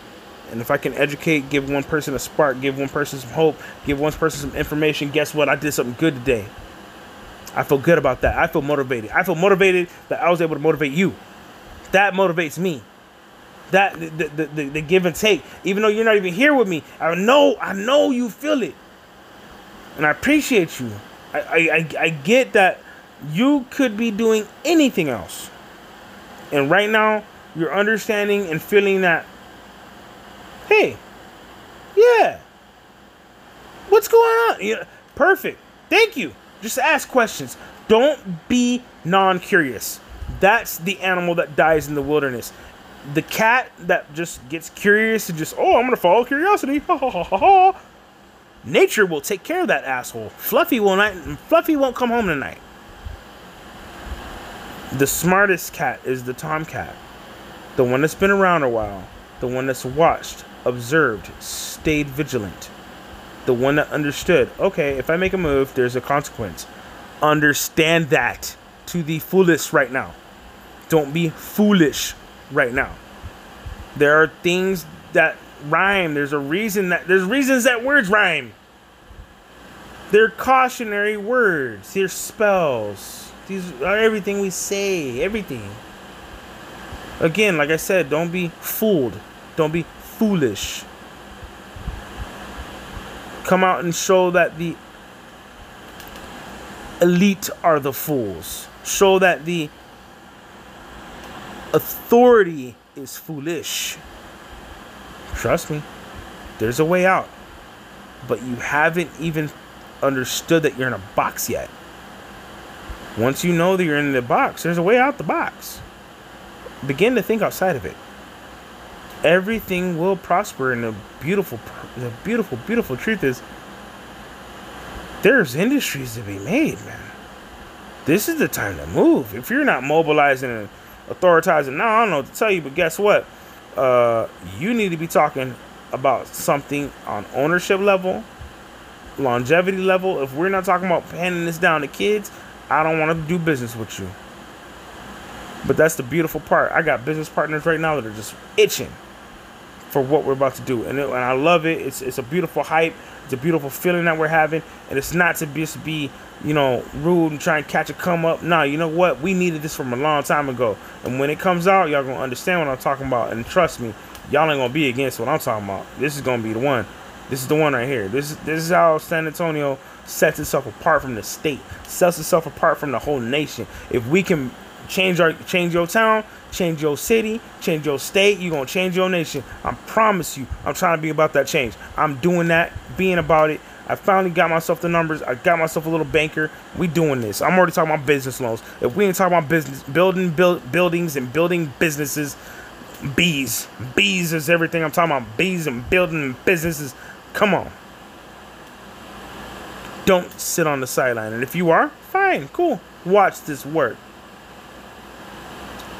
And if I can educate, give one person a spark, give one person some hope, give one person some information, guess what? I did something good today. I feel good about that. I feel motivated. I feel motivated that I was able to motivate you. That motivates me that the, the, the, the, give and take even though you're not even here with me i know i know you feel it and i appreciate you. I i, I get that you could be doing anything else. And right now you're understanding and feeling that hey yeah what's going on? Yeah perfect. Thank you. Just ask questions. Don't be non-curious. That's the animal that dies in the wilderness. The cat that just gets curious and just oh i'm gonna follow curiosity. Ha ha ha ha ha nature will take care of that asshole. Fluffy will not fluffy won't come home tonight. The smartest cat is the tomcat. The one that's been around a while. The one that's watched observed stayed vigilant. The one that understood okay if i make a move there's a consequence. Understand that to the fullest right now. Don't be foolish right now. There are things that rhyme. There's a reason that there's reasons that words rhyme. They're cautionary words. They're spells. These are everything we say. Everything. Again, like I said, don't be fooled. Don't be foolish. Come out and show that the elite are the fools. Show that the authority is foolish. Trust me, there's a way out. But you haven't even understood that you're in a box yet. Once you know that you're in the box, there's a way out the box. Begin to think outside of it. Everything will prosper, and the beautiful, the beautiful, beautiful truth is there's industries to be made, man. This is the time to move. If you're not mobilizing and authorizing. Now I don't know what to tell you, but guess what? Uh, you need to be talking about something on ownership level, longevity level, if we're not talking about handing this down to kids, I don't want to do business with you. But that's the beautiful part. I got business partners right now that are just itching for what we're about to do, and, it, and I love it. It's it's a beautiful hype. It's a beautiful feeling that we're having, and it's not to just be you know rude and try and catch a come up. Nah, you know what? We needed this from a long time ago, and when it comes out, y'all gonna understand what I'm talking about. And trust me, y'all ain't gonna be against what I'm talking about. This is gonna be the one. This is the one right here. This is this is how San Antonio sets itself apart from the state, sets itself apart from the whole nation. If we can change our change your town, change your city, change your state, you're gonna change your nation. I promise you, I'm trying to be about that change. I'm doing that, being about it. I finally got myself the numbers. I got myself a little banker. We doing this. I'm already talking about business loans. If we ain't talking about business, building build, buildings and building businesses, bees, bees is everything. I'm talking about bees and building businesses. Come on. Don't sit on the sideline. And if you are, fine, cool. Watch this work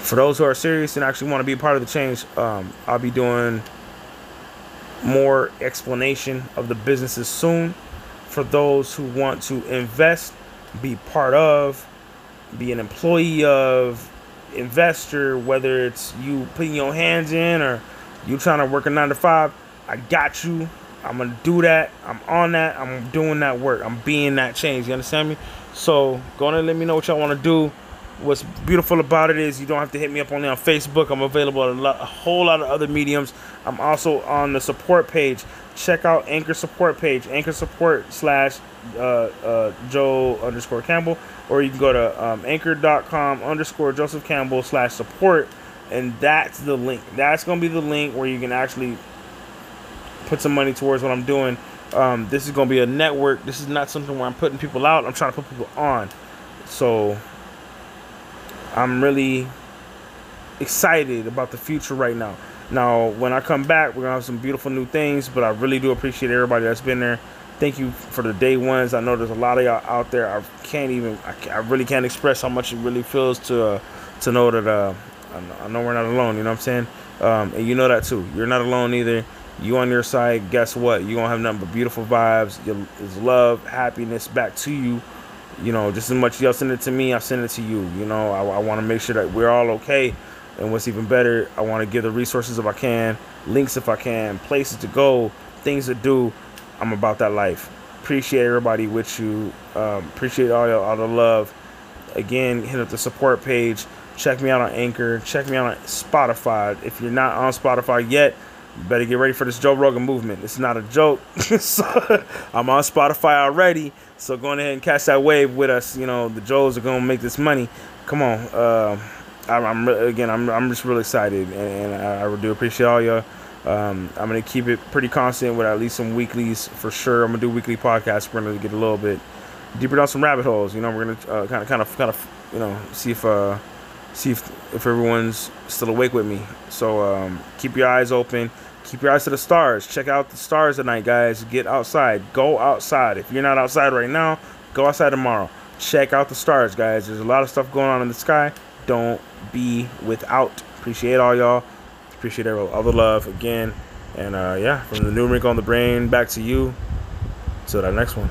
for those who are serious and actually want to be a part of the change, um, I'll be doing more explanation of the businesses soon. For those who want to invest, be part of, be an employee of, investor, whether it's you putting your hands in or you trying to work a nine to five, I got you. I'm gonna do that. I'm on that. I'm doing that work. I'm being that change. You understand me? So go and let me know what y'all want to do what's beautiful about it is you don't have to hit me up only on Facebook. I'm available on a, lot, a whole lot of other mediums. I'm also on the support page. Check out Anchor support page, Anchor support slash uh, uh, Joe underscore Campbell, or you can go to um, anchor.com underscore Joseph Campbell slash support, and that's the link. That's going to be the link where you can actually put some money towards what I'm doing. Um, this is going to be a network. This is not something where I'm putting people out. I'm trying to put people on. So I'm really excited about the future right now. Now, when I come back, we're gonna have some beautiful new things, but I really do appreciate everybody that's been there. Thank you for the day ones. I know there's a lot of y'all out there. I can't even, I, I really can't express how much it really feels to uh, to know that uh, I know we're not alone. You know what I'm saying? Um, and you know that too. You're not alone either. You on your side, guess what? You gonna have nothing but beautiful vibes. It's love, happiness back to you you know, just as much y'all send it to me, I send it to you. You know, I, I want to make sure that we're all okay. And what's even better, I want to give the resources if I can, links if I can, places to go, things to do. I'm about that life. Appreciate everybody with you. Um, appreciate all your, all the love. Again, hit up the support page. Check me out on Anchor. Check me out on Spotify. If you're not on Spotify yet, better get ready for this Joe Rogan movement. It's not a joke. so, I'm on Spotify already. So going ahead and catch that wave with us. You know, the Joes are gonna make this money. Come on. Uh, I'm, I'm, again, I'm, I'm just really excited, and, and I, I do appreciate all y'all. Um, I'm gonna keep it pretty constant with at least some weeklies for sure. I'm gonna do weekly podcasts. We're gonna get a little bit deeper down some rabbit holes. You know, we're gonna kind of, kind of, kind of, you know, see if, uh, see if, if everyone's still awake with me. So um, keep your eyes open keep your eyes to the stars. Check out the stars tonight, guys. Get outside. Go outside. If you're not outside right now, go outside tomorrow. Check out the stars, guys. There's a lot of stuff going on in the sky. Don't be without. Appreciate all y'all. Appreciate all the love again. And uh, yeah, from the new wrinkle on the brain back to you. Till that next one.